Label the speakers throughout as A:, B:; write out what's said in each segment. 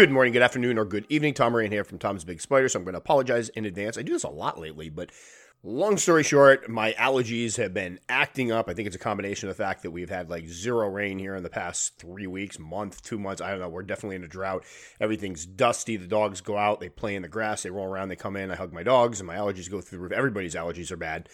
A: Good morning, good afternoon, or good evening. Tom Moran here from Tom's Big Spider. So I'm going to apologize in advance. I do this a lot lately, but long story short, my allergies have been acting up. I think it's a combination of the fact that we've had like zero rain here in the past three weeks, month, two months. I don't know. We're definitely in a drought. Everything's dusty. The dogs go out, they play in the grass, they roll around, they come in. I hug my dogs, and my allergies go through the roof. Everybody's allergies are bad.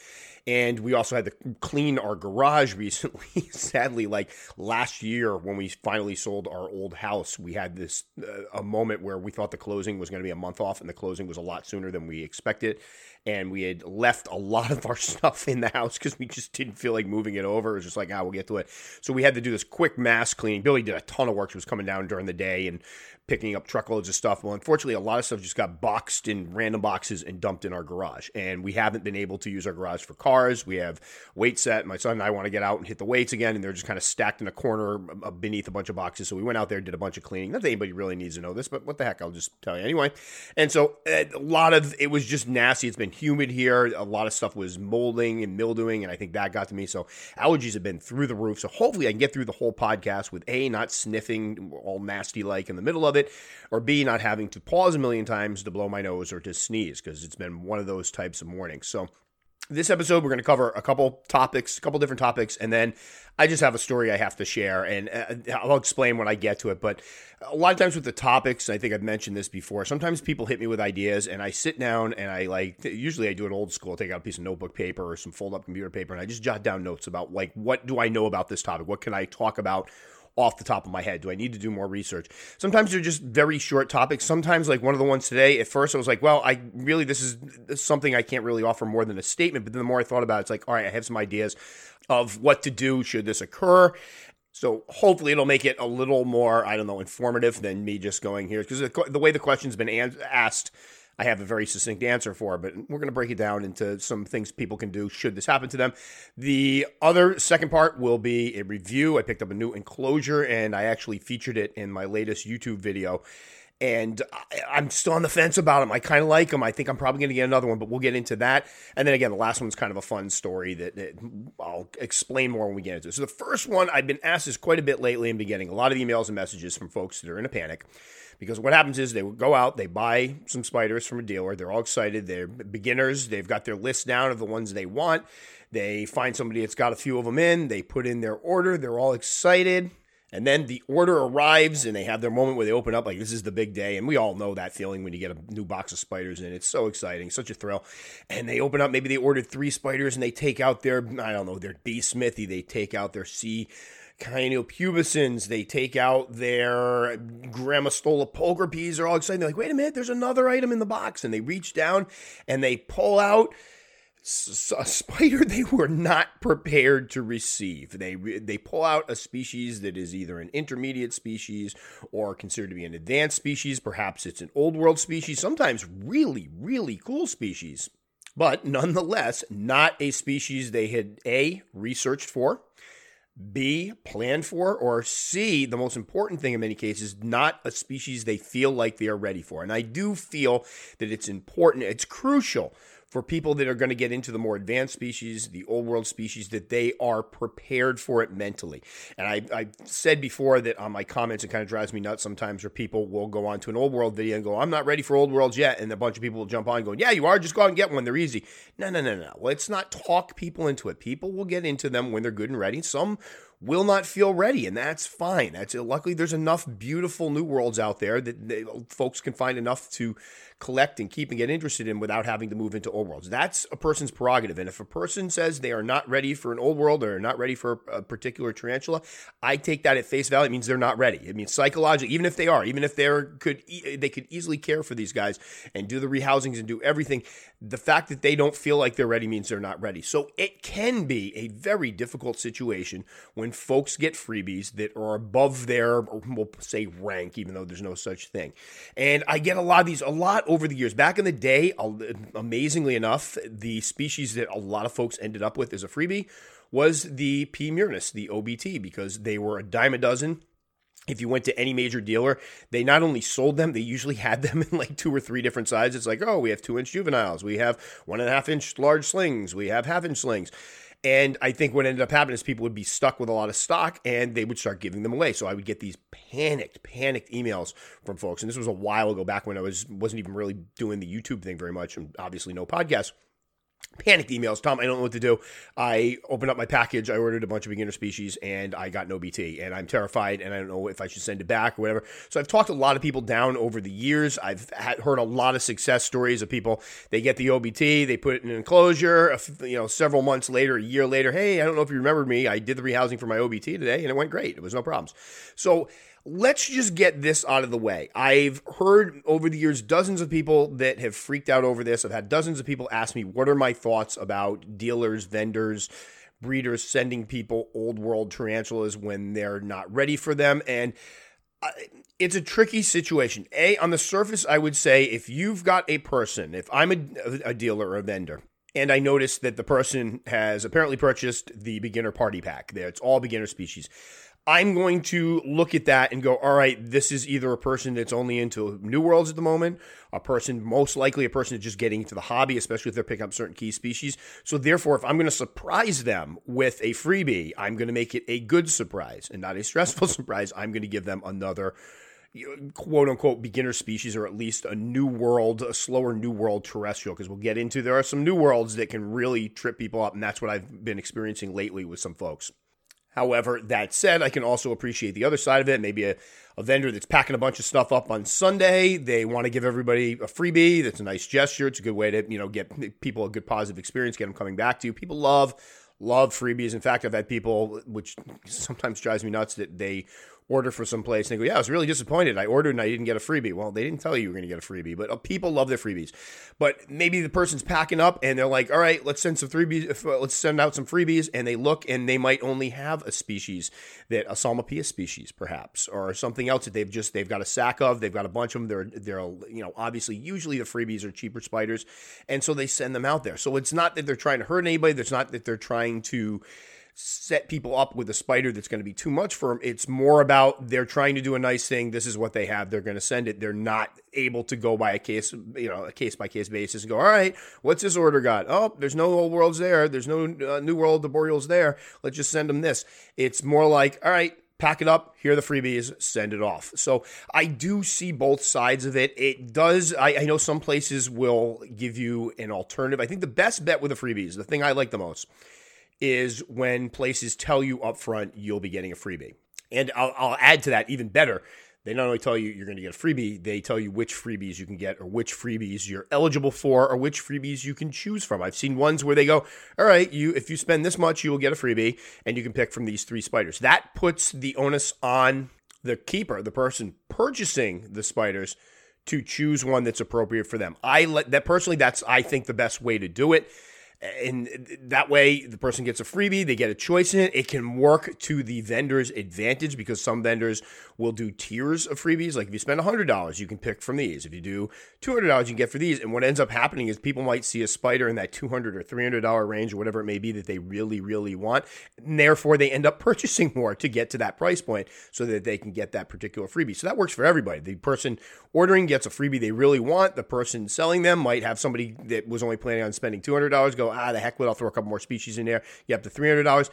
A: And we also had to clean our garage recently. Sadly, like last year when we finally sold our old house, we had this uh, a moment where we thought the closing was going to be a month off, and the closing was a lot sooner than we expected. And we had left a lot of our stuff in the house because we just didn't feel like moving it over. It was just like, ah, we'll get to it. So we had to do this quick mass cleaning. Billy did a ton of work. She was coming down during the day and picking up truckloads of stuff. Well, unfortunately, a lot of stuff just got boxed in random boxes and dumped in our garage. And we haven't been able to use our garage for cars. We have weight set. My son and I want to get out and hit the weights again, and they're just kind of stacked in a corner beneath a bunch of boxes. So we went out there, did a bunch of cleaning. Not that anybody really needs to know this, but what the heck? I'll just tell you anyway. And so eh, a lot of it was just nasty. It's been humid here. A lot of stuff was molding and mildewing, and I think that got to me. So allergies have been through the roof. So hopefully I can get through the whole podcast with A, not sniffing all nasty like in the middle of it, or B, not having to pause a million times to blow my nose or to sneeze because it's been one of those types of mornings. So, this episode, we're going to cover a couple topics, a couple different topics, and then I just have a story I have to share, and uh, I'll explain when I get to it. But a lot of times with the topics, I think I've mentioned this before. Sometimes people hit me with ideas, and I sit down and I like. Usually, I do it old school. take out a piece of notebook paper or some fold up computer paper, and I just jot down notes about like what do I know about this topic? What can I talk about? Off the top of my head? Do I need to do more research? Sometimes they're just very short topics. Sometimes, like one of the ones today, at first I was like, well, I really, this is, something I can't really offer more than a statement. But then the more I thought about it, it's like, all right, I have some ideas of what to do should this occur. So hopefully it'll make it a little more, I don't know, informative than me just going here. Because the, way the question's been asked I have a very succinct answer for, but we're going to break it down into some things people can do should this happen to them. The other second part will be a review. I picked up a new enclosure and I actually featured it in my latest YouTube video. And I'm still on the fence about them. I kind of like them. I think I'm probably going to get another one, but we'll get into that. And then again, the last one's kind of a fun story that, that I'll explain more when we get into it. So the first one, I've been asked this quite a bit lately and been getting a lot of emails and messages from folks that are in a panic because what happens is they go out, they buy some spiders from a dealer. They're all excited. They're beginners. They've got their list down of the ones they want. They find somebody that's got a few of them in. They put in their order. They're all excited. And then the order arrives and they have their moment where they open up like this is the big day. And we all know that feeling when you get a new box of spiders in. It's so exciting, such a thrill. And they open up, maybe they ordered three spiders and they take out their, I don't know, their B smithi, they take out their C pubescens. They take out their Grammostola pulchripes. They're all excited. They're like, wait a minute, there's another item in the box. And they reach down and they pull out a spider they were not prepared to receive. They they pull out a species that is either an intermediate species or considered to be an advanced species. Perhaps it's an old world species. Sometimes really really cool species, but nonetheless not a species they had a researched for B, planned for, or C, the most important thing in many cases, not a species they feel like they are ready for. And I do feel that it's important, it's crucial for people that are going to get into the more advanced species, the old world species, that they are prepared for it mentally. And I, I said before that on my comments, it kind of drives me nuts sometimes where people will go on to an old world video and go, I'm not ready for old worlds yet. And a bunch of people will jump on going, Yeah, you are. Just go out and get one. They're easy. No, no, no, no. Let's not talk people into it. People will get into them when they're good and ready. Some will not feel ready, and that's fine. That's luckily there's enough beautiful new worlds out there that they, folks can find enough to collect and keep and get interested in without having to move into old worlds. That's a person's prerogative. And if a person says they are not ready for an old world or not ready for a particular tarantula, I take that at face value. It means they're not ready. It means psychologically, even if they are, even if they're could they could easily care for these guys and do the rehousings and do everything, the fact that they don't feel like they're ready means they're not ready. So it can be a very difficult situation when folks get freebies that are above their we'll say rank, even though there's no such thing. And I get a lot of these, a lot over the years. Back in the day, amazingly enough, the species that a lot of folks ended up with as a freebie was the P. murinus, the OBT, because they were a dime a dozen. If you went to any major dealer, they not only sold them, they usually had them in like two or three different sizes. It's like, oh, we have two inch juveniles, we have one and a half inch large slings, we have half inch slings. And I think what ended up happening is people would be stuck with a lot of stock and they would start giving them away. So I would get these panicked, panicked emails from folks. And this was a while ago back when I was wasn't even really doing the YouTube thing very much and obviously no podcast panicked emails. Tom, I don't know what to do. I opened up my package. I ordered a bunch of beginner species and I got no BT. And I'm terrified and I don't know if I should send it back or whatever. So I've talked a lot of people down over the years. I've had, heard a lot of success stories of people. They get the OBT, they put it in an enclosure. You know, several months later, a year later, hey, I don't know if you remember me. I did the rehousing for my OBT today and it went great. It was no problems. So let's just get this out of the way. I've heard over the years dozens of people that have freaked out over this. I've had dozens of people ask me what are my thoughts about dealers, vendors, breeders sending people old world tarantulas when they're not ready for them and uh, it's a tricky situation. A on the surface I would say if you've got a person, if I'm a, a dealer or a vendor and I notice that the person has apparently purchased the beginner party pack. It's all beginner species I'm going to look at that and go, all right, this is either a person that's only into new worlds at the moment, a person, most likely a person that's just getting into the hobby, especially if they're picking up certain key species. So therefore, if I'm going to surprise them with a freebie, I'm going to make it a good surprise and not a stressful surprise. I'm going to give them another quote unquote beginner species or at least a new world, a slower new world terrestrial, because we'll get into there are some new worlds that can really trip people up. And that's what I've been experiencing lately with some folks. However, that said, I can also appreciate the other side of it. Maybe a, a vendor that's packing a bunch of stuff up on Sunday. They want to give everybody a freebie. That's a nice gesture. It's a good way to, you know, get people a good positive experience, get them coming back to you. People love, love freebies. In fact, I've had people, which sometimes drives me nuts, that they order for some place and they go, Yeah, I was really disappointed. I ordered and I didn't get a freebie. Well, they didn't tell you you were going to get a freebie, but uh, people love their freebies. But maybe the person's packing up and they're like, All right, let's send some freebies. Uh, let's send out some freebies. And they look and they might only have a species that a Psalmopoeus species, perhaps, or something else that they've just, they've got a sack of, they've got a bunch of them. They're, they're, you know, obviously, usually the freebies are cheaper spiders. And so they send them out there. So it's not that they're trying to hurt anybody. It's not that they're trying to, set people up with a spider that's going to be too much for them. It's more about they're trying to do a nice thing. This is what they have. They're going to send it. They're not able to go by a case, you know, a case by case basis and go, all right, what's this order got? Oh, there's no old worlds there. There's no uh, new world arboreals there. Let's just send them this. It's more like, all right, pack it up here are the freebies send it off so i do see both sides of it it does I, I, know some places will give you an alternative i think the best bet with the freebies the thing i like the most is when places tell you up front you'll be getting a freebie. And I'll, I'll add to that even better. They not only tell you you're going to get a freebie, they tell you which freebies you can get or which freebies you're eligible for or which freebies you can choose from. I've seen ones where they go, "All right, you if you spend this much, you will get a freebie and you can pick from these three spiders." That puts the onus on the keeper, the person purchasing the spiders to choose one that's appropriate for them. I let that personally that's I think the best way to do it and that way the person gets a freebie they get a choice in it. It can work to the vendor's advantage because some vendors will do tiers of freebies. Like if you spend $100 you can pick from these. If you do $200 you can get for these. And what ends up happening is people might see a spider in that 200 or $300 range or whatever it may be that they really really want. And therefore they end up purchasing more to get to that price point so that they can get that particular freebie. So that works for everybody. The person ordering gets a freebie they really want. The person selling them might have somebody that was only planning on spending $200 go ah, the heck with, it. I'll throw a couple more species in there. You have the $300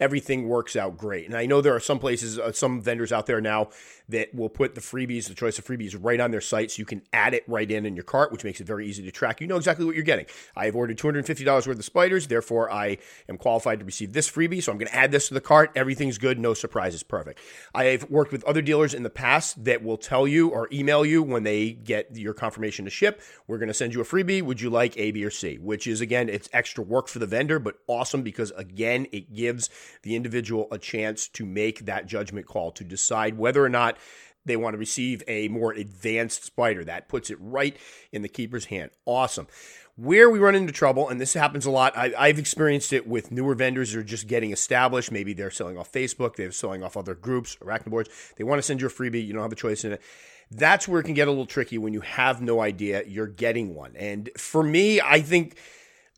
A: everything works out great. And I know there are some places, uh, some vendors out there now that will put the freebies, the choice of freebies, right on their site, so you can add it right in in your cart, which makes it very easy to track. You know exactly what you're getting. I have ordered $250 worth of spiders, therefore I am qualified to receive this freebie, so I'm going to add this to the cart. Everything's good, no surprises, perfect. I have worked with other dealers in the past that will tell you or email you when they get your confirmation to ship. We're going to send you a freebie. Would you like A, B, or C? Which is again, it's extra work for the vendor, but awesome because again, it gives the individual a chance to make that judgment call to decide whether or not they want to receive a more advanced spider. That puts it right in the keeper's hand. Awesome. Where we run into trouble, and this happens a lot, I, have experienced it with newer vendors that are just getting established. Maybe they're selling off Facebook, they're selling off other groups, arachnoboards. They want to send you a freebie, you don't have a choice in it. That's where it can get a little tricky when you have no idea you're getting one. And for me, I think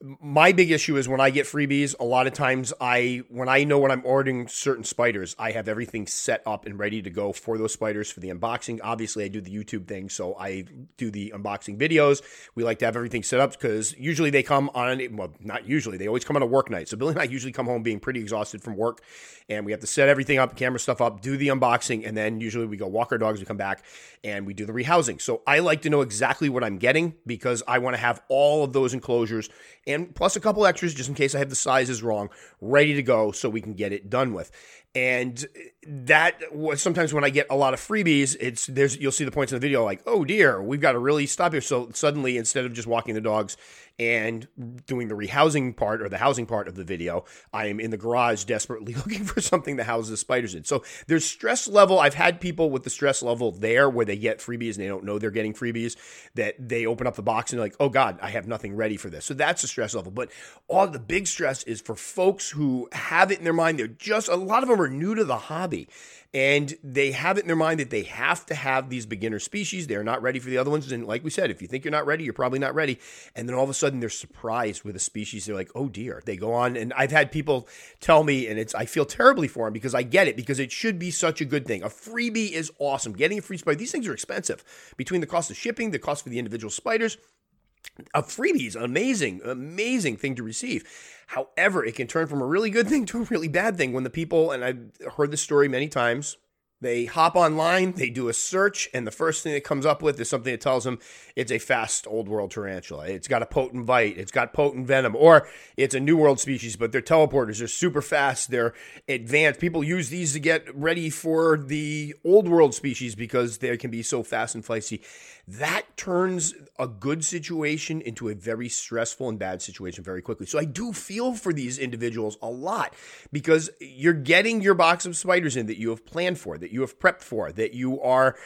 A: my big issue is when I get freebies, a lot of times I when I know when I'm ordering certain spiders, I have everything set up and ready to go for those spiders for the unboxing. Obviously, I do the YouTube thing, so I do the unboxing videos. We like to have everything set up because usually they come on well, not usually, they always come on a work night. So Billy and I usually come home being pretty exhausted from work and we have to set everything up, camera stuff up, do the unboxing, and then usually we go walk our dogs, we come back and we do the rehousing. So I like to know exactly what I'm getting because I want to have all of those enclosures and plus a couple extras just in case I have the sizes wrong, ready to go so we can get it done with. And that was sometimes when I get a lot of freebies, it's there's you'll see the points in the video like, oh dear, we've got to really stop here. So suddenly, instead of just walking the dogs and doing the rehousing part or the housing part of the video, I am in the garage desperately looking for something to house the spiders in. So there's stress level. I've had people with the stress level there where they get freebies and they don't know they're getting freebies, that they open up the box and they're like, oh God, I have nothing ready for this. So that's a stress level. But all the big stress is for folks who have it in their mind. They're just, a lot of them are new to the hobby and they have it in their mind that they have to have these beginner species. They're not ready for the other ones. And like we said, if you think you're not ready, you're probably not ready. And then all of a sudden they're surprised with a species. They're like, oh dear. They go on. And I've had people tell me, and it's, I feel terribly for them because I get it because it should be such a good thing. A freebie is awesome. Getting a free spider, these things are expensive between the cost of shipping, the cost for the individual spiders. A freebie is amazing, amazing thing to receive. However, it can turn from a really good thing to a really bad thing when the people, and I've heard this story many times, they hop online, they do a search, and the first thing that comes up with is something that tells them it's a fast old world tarantula. It's got a potent bite, it's got potent venom, or it's a new world species, but they're teleporters. They're super fast, they're advanced. People use these to get ready for the old world species because they can be so fast and feisty. That turns a good situation into a very stressful and bad situation very quickly. So I do feel for these individuals a lot because you're getting your box of spiders in that you have planned for, that you have prepped for, that you are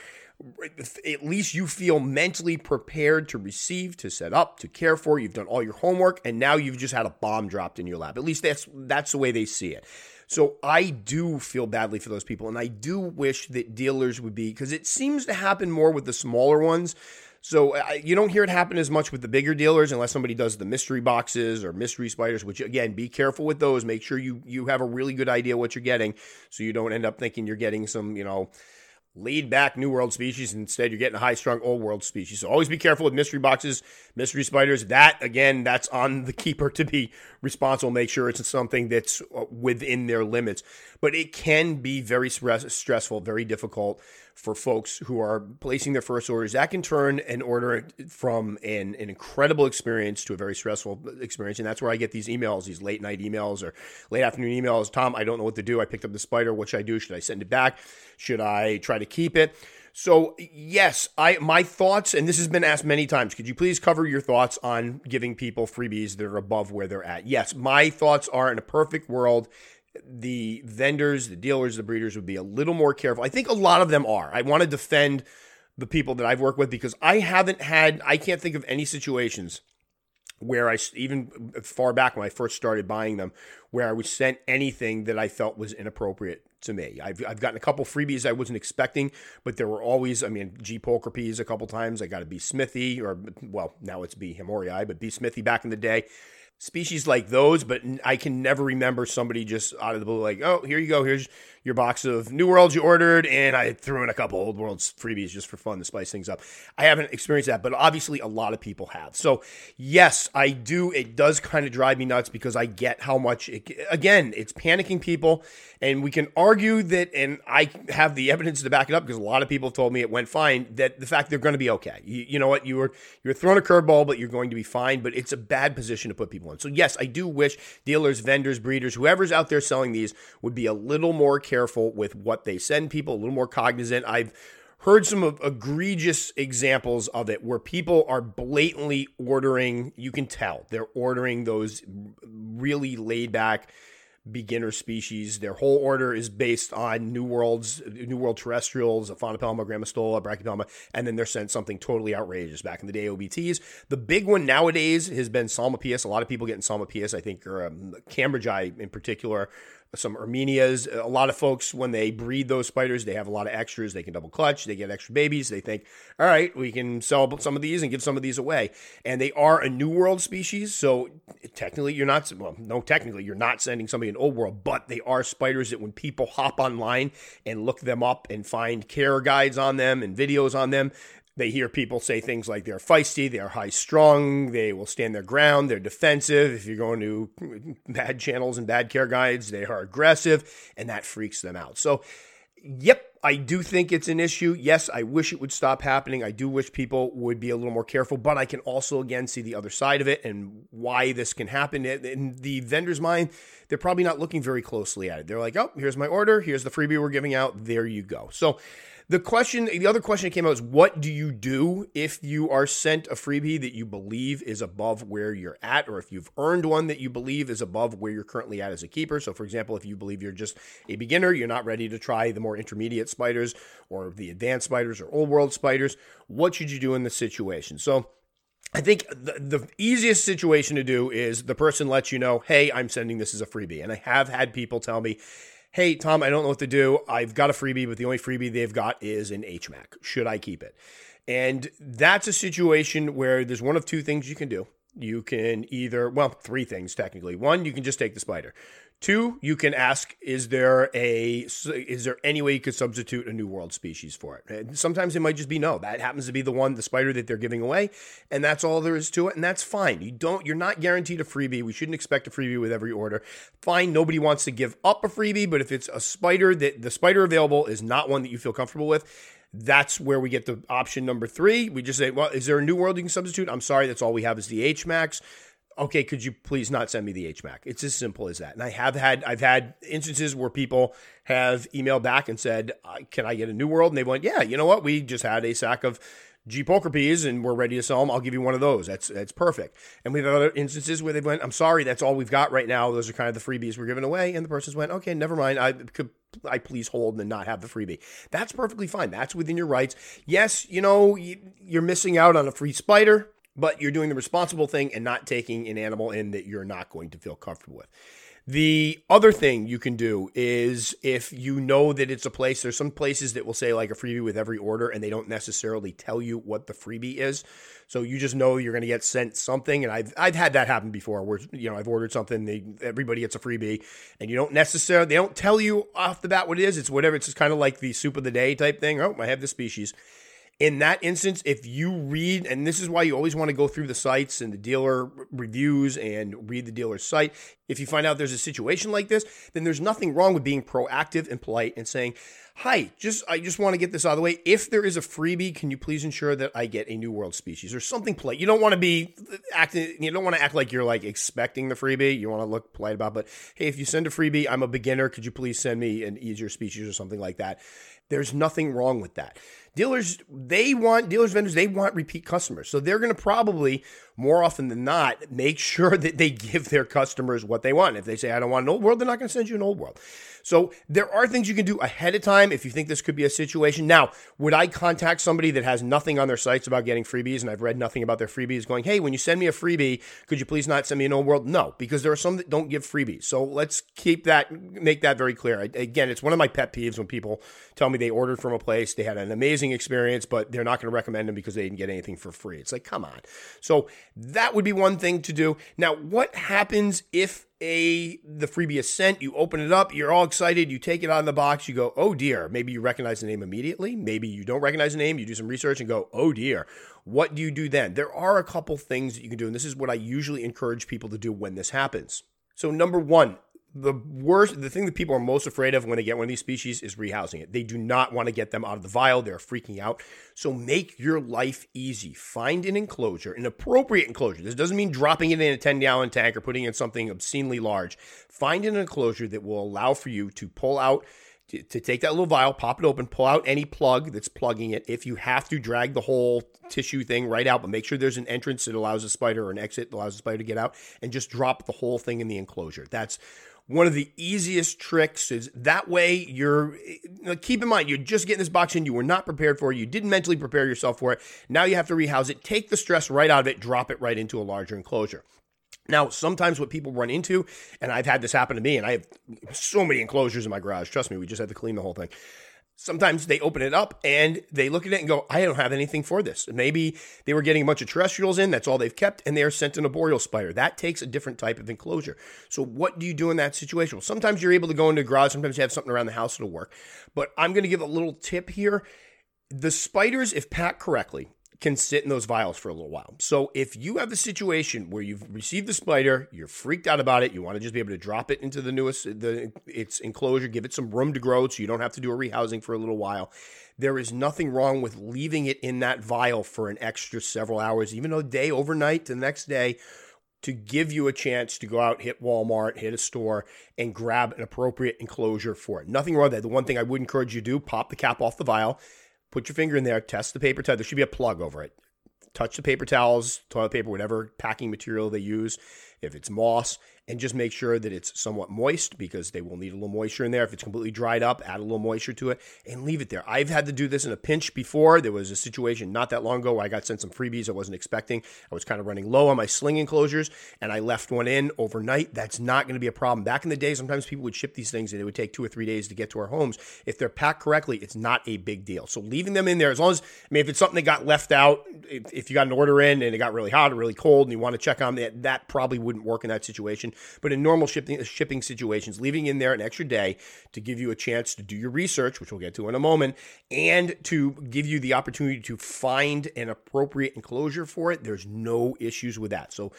A: at least you feel mentally prepared to receive, to set up, to care for. You've done all your homework, and now you've just had a bomb dropped in your lap. At least that's that's the way they see it. So I do feel badly for those people, and I do wish that dealers would be because it seems to happen more with the smaller ones. So uh, you don't hear it happen as much with the bigger dealers unless somebody does the mystery boxes or mystery spiders. Which again, be careful with those. Make sure you you have a really good idea what you're getting, so you don't end up thinking you're getting some you know laid back new world species. Instead, you're getting a high strung old world species. So always be careful with mystery boxes, mystery spiders. That, again, that's on the keeper to be responsible. Make sure it's something that's uh, within their limits. But it can be very stressful, very difficult for folks who are placing their first orders. That can turn an order from an, an incredible experience to a very stressful experience. And that's where I get these emails, these late night emails or late afternoon emails. Tom, I don't know what to do. I picked up the spider. What should I do? Should I send it back? Should I try to keep it? So yes, I my thoughts, and this has been asked many times. Could you please cover your thoughts on giving people freebies that are above where they're at? Yes, my thoughts are in a perfect world, the vendors, the dealers, the breeders would be a little more careful. I think a lot of them are. I want to defend the people that I've worked with because I haven't had, I can't think of any situations where I, even far back when I first started buying them, where I was sent anything that I felt was inappropriate to me. I've, I've gotten a couple freebies I wasn't expecting, but there were always, I mean, G. pulchripes a couple times. I got a B. smithi, or, well, now it's B. hamorii, but B. smithi back in the day species like those, but I can never remember somebody just out of the blue like, oh, here you go, here's your box of New Worlds you ordered, and I threw in a couple Old Worlds freebies just for fun to spice things up. I haven't experienced that, but obviously a lot of people have. So yes, I do. It does kind of drive me nuts because I get how much. It, again, it's panicking people, and we can argue that, and I have the evidence to back it up because a lot of people told me it went fine. That the fact they're going to be okay. You, you know what? You were you're throwing a curveball, but you're going to be fine. But it's a bad position to put people in. So yes, I do wish dealers, vendors, breeders, whoever's out there selling these would be a little more careful careful with what they send people, a little more cognizant. I've heard some egregious examples of it where people are blatantly ordering, you can tell they're ordering those really laid back beginner species. Their whole order is based on New Worlds, New World terrestrials, Aphonopelma, Grammostola, Brachypelma, and then they're sent something totally outrageous. Back in the day, OBTs. The big one nowadays has been Psalmopoeus. A lot of people getting Psalmopoeus, I think, or um, in particular some Armenias. A lot of folks, when they breed those spiders, they have a lot of extras. They can double clutch, they get extra babies. They think, all right, we can sell some of these and give some of these away. And they are a new world species. So technically, you're not, well, no, technically, you're not sending somebody an old world, but they are spiders that when people hop online and look them up and find care guides on them and videos on them, they hear people say things like they're feisty, they're high strung, they will stand their ground, they're defensive. If you're going to bad channels and bad care guides, they are aggressive, and that freaks them out. So, yep, I do think it's an issue. Yes, I wish it would stop happening. I do wish people would be a little more careful, but I can also, again, see the other side of it and why this can happen. In the vendor's mind, they're probably not looking very closely at it. They're like, oh, here's my order, here's the freebie we're giving out, there you go. So, the question, the other question that came out is what do you do if you are sent a freebie that you believe is above where you're at, or if you've earned one that you believe is above where you're currently at as a keeper? So, for example, if you believe you're just a beginner, you're not ready to try the more intermediate spiders or the advanced spiders or old world spiders, what should you do in this situation? So, I think the, the, easiest situation to do is the person lets you know, hey, I'm sending this as a freebie. And I have had people tell me, hey, Tom, I don't know what to do. I've got a freebie, but the only freebie they've got is an H. mac. Should I keep it? And that's a situation where there's one of two things you can do. You can either, well, three things technically. One, you can just take the spider. Two, you can ask, is there a is there any way you could substitute a new world species for it? And sometimes it might just be no. That happens to be the one, the spider that they're giving away, and that's all there is to it, and that's fine. You don't you're not guaranteed a freebie. We shouldn't expect a freebie with every order. Fine, nobody wants to give up a freebie, but if it's a spider that the spider available is not one that you feel comfortable with, that's where we get the option number three. We just say, well, is there a new world you can substitute? I'm sorry, that's all we have is the H Max okay, could you please not send me the H. mac? It's as simple as that. And I have had I've had instances where people have emailed back and said, "Can I get a new world?" And they went, "Yeah, you know what? We just had a sack of G pulchripes and we're ready to sell them. I'll give you one of those. That's that's perfect." And we've had other instances where they went, "I'm sorry, that's all we've got right now. Those are kind of the freebies we're giving away." And the person's went, "Okay, never mind. I could." I please hold and not have the freebie. That's perfectly fine. That's within your rights. Yes, you know, you're missing out on a free spider but you're doing the responsible thing and not taking an animal in that you're not going to feel comfortable with. The other thing you can do is if you know that it's a place, there's some places that will say like a freebie with every order and they don't necessarily tell you what the freebie is. So you just know you're going to get sent something. And I've, I've had that happen before where, you know, I've ordered something, they, everybody gets a freebie and you don't necessarily, they don't tell you off the bat what it is. It's whatever. It's just kind of like the soup of the day type thing. Oh, I have this species in that instance, if you read, and this is why you always want to go through the sites and the dealer reviews and read the dealer's site. If you find out there's a situation like this, then there's nothing wrong with being proactive and polite and saying, Hi, just I just want to get this out of the way. If there is a freebie, can you please ensure that I get a new world species or something polite? You don't want to be uh, acting you don't want to act like you're like expecting the freebie. You want to look polite about, but hey, if you send a freebie, I'm a beginner. Could you please send me an easier species or something like that? There's nothing wrong with that. Dealers they want dealers vendors they want repeat customers. So they're going to probably more often than not make sure that they give their customers what they want. If they say i don't want an old world they're not going to send you an old world. So there are things you can do ahead of time if you think this could be a situation. Now would i contact somebody that has nothing on their sites about getting freebies and i've read nothing about their freebies going hey when you send me a freebie could you please not send me an old world? No because there are some that don't give freebies. So let's keep that make that very clear. Again it's one of my pet peeves when people tell me they ordered from a place they had an amazing amazing experience, but they're not going to recommend them because they didn't get anything for free. It's like, come on. So that would be one thing to do. Now, what happens if a the freebie is sent, you open it up, you're all excited, you take it out of the box, you go, oh dear. Maybe you recognize the name immediately. Maybe you don't recognize the name, you do some research and go, oh dear. What do you do then? There are a couple things that you can do, and this is what I usually encourage people to do when this happens. So, number one, the worst, the thing that people are most afraid of when they get one of these species is rehousing it. They do not want to get them out of the vial. They're freaking out. So make your life easy. Find an enclosure, an appropriate enclosure. This doesn't mean dropping it in a 10 gallon tank or putting in something obscenely large. Find an enclosure that will allow for you to pull out to, to, take that little vial, pop it open, pull out any plug that's plugging it. If you have to, drag the whole tissue thing right out, but make sure there's an entrance that allows a spider or an exit that allows a spider to get out, and just drop the whole thing in the enclosure. That's one of the easiest tricks is that way you're eh, keep in mind you're just getting this box in you were not prepared for it you didn't mentally prepare yourself for it now you have to rehouse it take the stress right out of it drop it right into a larger enclosure now, sometimes what people run into, and I've had this happen to me, and I have so many enclosures in my garage. Trust me, we just had to clean the whole thing. Sometimes they open it up and they look at it and go, I don't have anything for this. Maybe they were getting a bunch of terrestrials in, that's all they've kept, and they are sent an arboreal spider. That takes a different type of enclosure. So, what do you do in that situation? Well, sometimes you're able to go into a garage, sometimes you have something around the house that'll work. But I'm going to give a little tip here. The spiders, if packed correctly, can sit in those vials for a little while. So if you have a situation where you've received the spider, you're freaked out about it, you want to just be able to drop it into the newest the its enclosure, give it some room to grow so you don't have to do a rehousing for a little while. There is nothing wrong with leaving it in that vial for an extra several hours, even a day overnight to the next day to give you a chance to go out, hit Walmart, hit a store, and grab an appropriate enclosure for it. Nothing wrong with that. The one thing I would encourage you to do, pop the cap off the vial, Put your finger in there, test the paper towel. There should be a plug over it. Touch the paper towels, toilet paper, whatever packing material they use. If it's moss, and just make sure that it's somewhat moist because they will need a little moisture in there. If it's completely dried up, add a little moisture to it and leave it there. I've had to do this in a pinch before. There was a situation not that long ago where I got sent some freebies I wasn't expecting. I was kind of running low on my sling enclosures and I left one in overnight. That's not going to be a problem. Back in the day, sometimes people would ship these things and it would take two or three days to get to our homes. If they're packed correctly, it's not a big deal. So leaving them in there, as long as, I mean, if it's something that got left out, if, if you got an order in and it got really hot or really cold and you want to check on that, that probably wouldn't work in that situation. But in normal shipping uh, shipping situations, leaving in there an extra day to give you a chance to do your research, which we'll get to in a moment, and to give you the opportunity to find an appropriate enclosure for it. There's no issues with that. So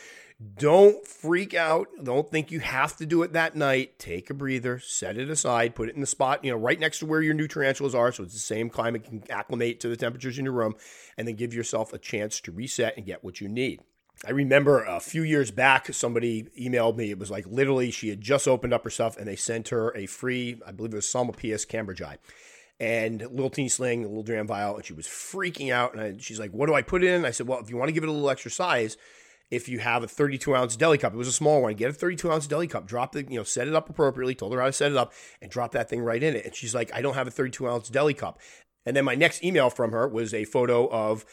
A: don't freak out. Don't think you have to do it that night. Take a breather, set it aside, put it in the spot, you know, right next to where your new tarantulas are. So it's the same climate, can acclimate to the temperatures in your room, and then give yourself a chance to reset and get what you need. I remember a few years back, somebody emailed me. It was like literally she had just opened up her stuff and they sent her a free, I believe it was Psalmopoeus cambridgei and little teeny sling, a little dram vial, and she was freaking out. And I, she's like, "What do I put in?" I said, "Well, if you want to give it a little extra size, if you have a 32 ounce deli cup, it was a small one. Get a 32 ounce deli cup, drop the, you know, set it up appropriately. Told her how to set it up, and drop that thing right in it. And she's like, "I don't have a 32 ounce deli cup." And then my next email from her was a photo of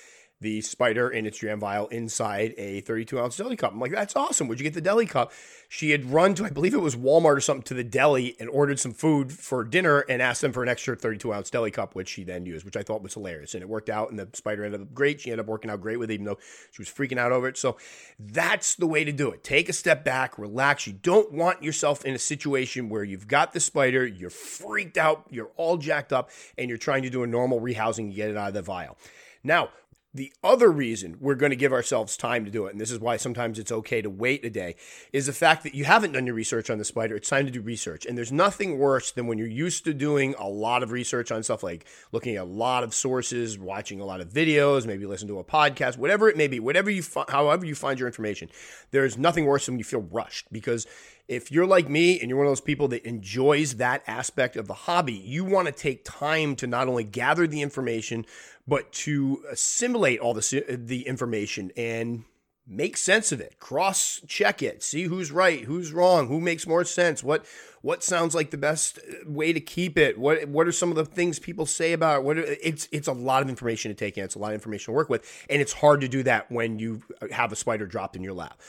A: the spider in its dram vial inside a 32 ounce deli cup. I'm like, that's awesome. Where'd you get the deli cup? She had run to, I believe it was Walmart or something, to the deli and ordered some food for dinner and asked them for an extra 32 ounce deli cup, which she then used, which I thought was hilarious. And it worked out, and the spider ended up great. She ended up working out great with it, even though she was freaking out over it. So that's the way to do it. Take a step back, relax. You don't want yourself in a situation where you've got the spider, you're freaked out, you're all jacked up, and you're trying to do a normal rehousing to get it out of the vial. Now, the other reason we're going to give ourselves time to do it, and this is why sometimes it's okay to wait a day, is the fact that you haven't done your research on the spider. It's time to do research. And there's nothing worse than when you're used to doing a lot of research on stuff like looking at a lot of sources, watching a lot of videos, maybe listen to a podcast, whatever it may be, whatever you, fi- however you find your information. There's nothing worse than when you feel rushed because if you're like me and you're one of those people that enjoys that aspect of the hobby, you want to take time to not only gather the information, but to assimilate all the, the information and make sense of it. Cross check it. See who's right who's wrong who makes more sense what what sounds like the best way to keep it what what are some of the things people say about it what are, it's it's a lot of information to take in. It's a lot of information to work with and it's hard to do that when you have a spider dropped in your lap.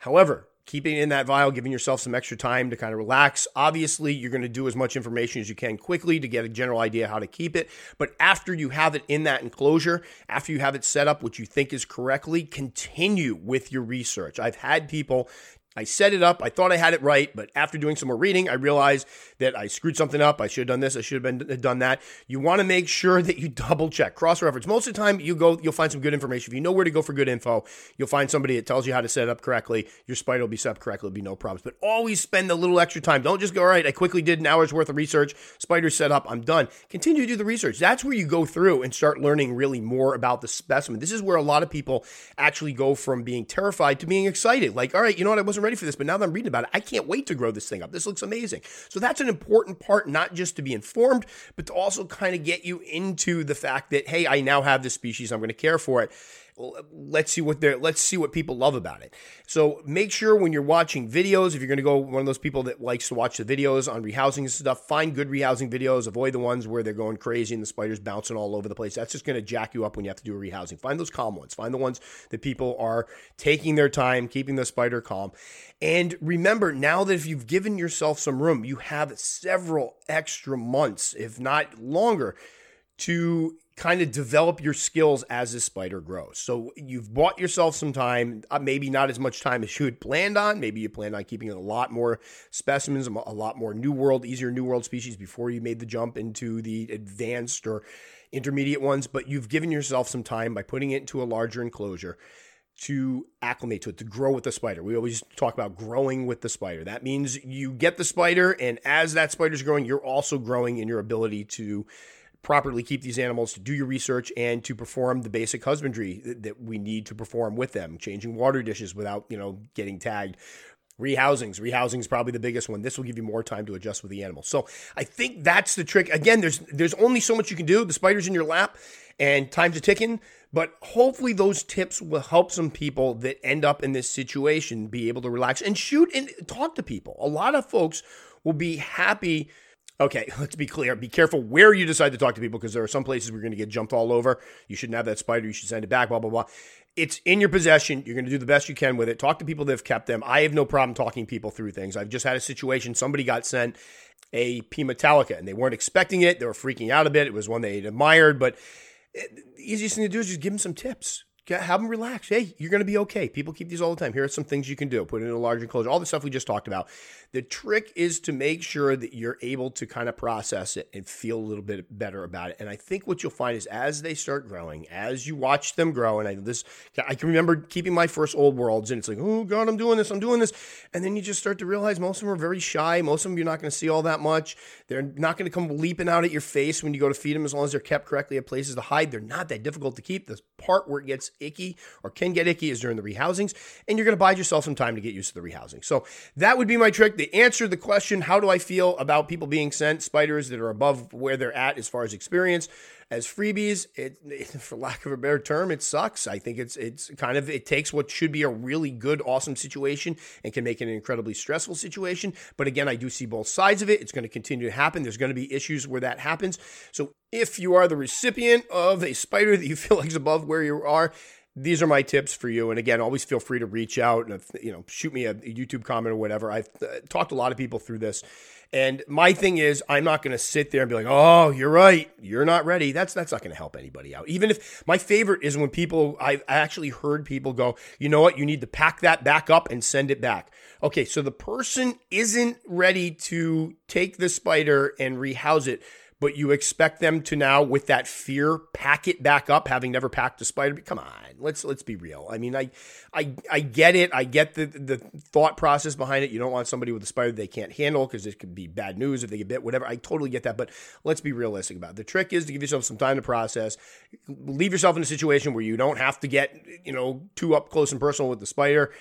A: However keeping in that vial, giving yourself some extra time to kind of relax. Obviously, you're going to do as much information as you can quickly to get a general idea how to keep it. But after you have it in that enclosure, after you have it set up, which you think is correctly, continue with your research. I've had people I set it up. I thought I had it right, but after doing some more reading, I realized that I screwed something up. I should have done this. I should have been uh, done that. You want to make sure that you double check, cross reference. Most of the time, you go, you'll find some good information. If you know where to go for good info, you'll find somebody that tells you how to set it up correctly. Your spider will be set up correctly. There'll be no problems. But always spend a little extra time. Don't just go, all right, I quickly did an hour's worth of research. Spider set up. I'm done. Continue to do the research. That's where you go through and start learning really more about the specimen. This is where a lot of people actually go from being terrified to being excited. Like, all right, you know what? I wasn't ready for this, but now that I'm reading about it. I can't wait to grow this thing up. This looks amazing. So that's an important part, not just to be informed, but to also kind of get you into the fact that, hey, I now have this species. I'm going to care for it. Uh, let's see what they're let's see what people love about it. So make sure when you're watching videos, if you're going to go one of those people that likes to watch the videos on rehousing and stuff, find good rehousing videos. Avoid the ones where they're going crazy and the spiders bouncing all over the place. That's just going to jack you up when you have to do a rehousing. Find those calm ones. Find the ones that people are taking their time, keeping the spider calm. And remember, now that if you've given yourself some room, you have several extra months, if not longer, to kind of develop your skills as the spider grows. So you've bought yourself some time, uh, maybe not as much time as you had planned on. Maybe you planned on keeping a lot more specimens, a lot more new world, easier new world species before you made the jump into the advanced or intermediate ones, but you've given yourself some time by putting it into a larger enclosure to acclimate to it, to grow with the spider. We always talk about growing with the spider. That means you get the spider, and as that spider's growing, you're also growing in your ability to properly keep these animals, to do your research, and to perform the basic husbandry that we need to perform with them, changing water dishes without, you know, getting tagged. Rehousings. Rehousing is probably the biggest one. This will give you more time to adjust with the animal. So I think that's the trick. Again, there's there's only so much you can do. The spider's in your lap and time's a ticking. But hopefully those tips will help some people that end up in this situation be able to relax and shoot and talk to people. A lot of folks will be happy Okay, let's be clear. Be careful where you decide to talk to people because there are some places you're going to get jumped all over. You shouldn't have that spider. You should send it back, blah, blah, blah. It's in your possession. You're going to do the best you can with it. Talk to people that have kept them. I have no problem talking people through things. I've just had a situation. Somebody got sent a P Metallica and they weren't expecting it. They were freaking out a bit. It was one they admired, but eh, the easiest thing to do is just give them some tips have them relax. Hey, you're going to be okay. People keep these all the time. Here are some things you can do. Put it in a larger enclosure. All the stuff we just talked about. The trick is to make sure that you're able to kind of process it and feel a little bit better about it. And I think what you'll find is as they start growing, as you watch them grow, and I this I can remember keeping my first old worlds, and it's like, oh god, I'm doing this, I'm doing this, and then you just start to realize most of them are very shy. Most of them you're not going to see all that much. They're not going to come leaping out at your face when you go to feed them, as long as they're kept correctly at places to hide. They're not that difficult to keep. The part where it gets icky or can get icky is during the rehousings, and you're going to buy yourself some time to get used to the rehousing. So that would be my trick. The answer to the question question how do I feel about people being sent spiders that are above where they're at as far as experience? As freebies, it, it, for lack of a better term, it sucks. I think it's it's kind of it takes what should be a really good, awesome situation and can make it an incredibly stressful situation. But again, I do see both sides of it. It's going to continue to happen. There's going to be issues where that happens. So if you are the recipient of a spider that you feel like is above where you are, these are my tips for you. And again, always feel free to reach out and you know shoot me a, YouTube comment or whatever. I've uh, talked a lot of people through this, and my thing is, I'm not going to sit there and be like, "Oh, you're right, you're not ready." That's that's not going to help anybody out. Even if my favorite is when people, I've actually heard people go, "You know what? You need to pack that back up and send it back." Okay, so the person isn't ready to take the spider and rehouse it but you expect them to now with that fear pack it back up having never packed a spider come on let's let's be real. I mean i i, I get it. I get the the thought process behind it. You don't want somebody with a spider they can't handle because it could be bad news if they get bit whatever. I totally get that but let's be realistic about it. The trick is to give yourself some time to process. Leave yourself in a situation where you don't have to get you know too up close and personal with the spider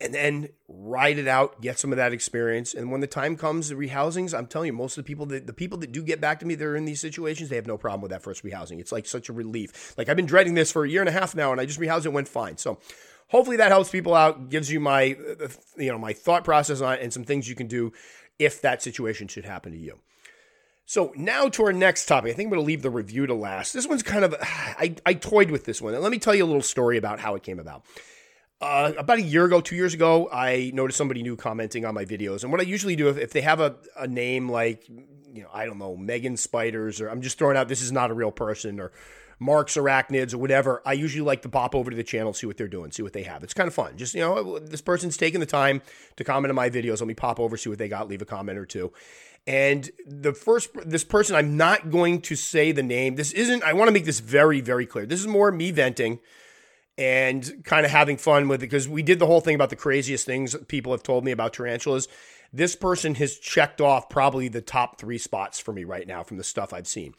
A: and then ride it out, get some of that experience. And when the time comes, the rehousings, I'm telling you, most of the people that the people that do get back to me, they're in these situations, they have no problem with that first rehousing. It's like such a relief. Like I've been dreading this for a year and a half now, and I just rehoused it, went fine. So hopefully that helps people out, gives you my uh, you know my thought process on it, and some things you can do if that situation should happen to you. So now to our next topic. I think I'm going to leave the review to last. This one's kind of I, I toyed with this one, and let me tell you a little story about how it came about. Uh, about a year ago, two years ago, I noticed somebody new commenting on my videos. And what I usually do, if, if they have a, a name like, you know, I don't know, Megan Spiders, or I'm just throwing out, this is not a real person, or Mark's Arachnids, or whatever, I usually like to pop over to the channel, see what they're doing, see what they have. It's kind of fun. Just, you know, this person's taking the time to comment on my videos. Let me pop over, see what they got, leave a comment or two. And the first, this person, I'm not going to say the name. This isn't, I want to make this very, very clear. This is more me venting and kind of having fun with it because we did the whole thing about the craziest things people have told me about tarantulas. This person has checked off probably the top three spots for me right now from the stuff I've seen.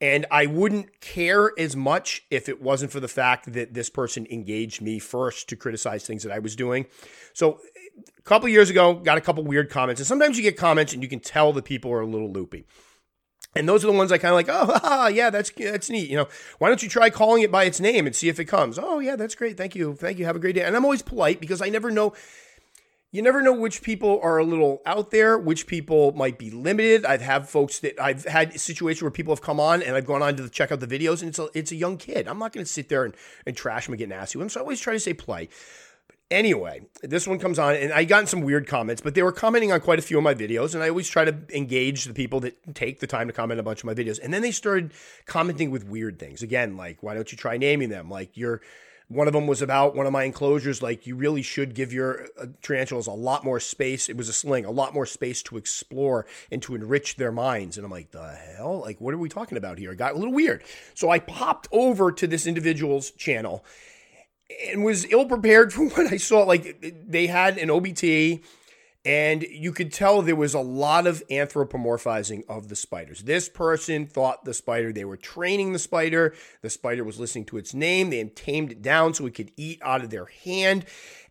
A: And I wouldn't care as much if it wasn't for the fact that this person engaged me first to criticize things that I was doing. So a couple years ago, got a couple weird comments. And sometimes you get comments and you can tell the people are a little loopy. And those are the ones I kind of like, oh, yeah, that's that's neat. You know, why don't you try calling it by its name and see if it comes? Oh, yeah, that's great. Thank you. Thank you. Have a great day. And I'm always polite because I never know you never know which people are a little out there, which people might be limited. I've had folks that I've had situations where people have come on and I've gone on to check out the videos and it's a, it's a young kid. I'm not going to sit there and, and trash him and get nasty with him. So I always try to say play. Anyway, this one comes on and I got some weird comments, but they were commenting on quite a few of my videos. And I always try to engage the people that take the time to comment a bunch of my videos. And then they started commenting with weird things. Again, like, why don't you try naming them? Like, you're one of them was about one of my enclosures. Like you really should give your uh, tarantulas a lot more space. It was a sling, a lot more space to explore and to enrich their minds. And I'm like, the hell? Like, what are we talking about here? It got a little weird. So I popped over to this individual's channel and was ill prepared for what I saw. Like they had an OBT and you could tell there was a lot of anthropomorphizing of the spiders. This person thought the spider, they were training the spider. The spider was listening to its name. They tamed it down so it could eat out of their hand.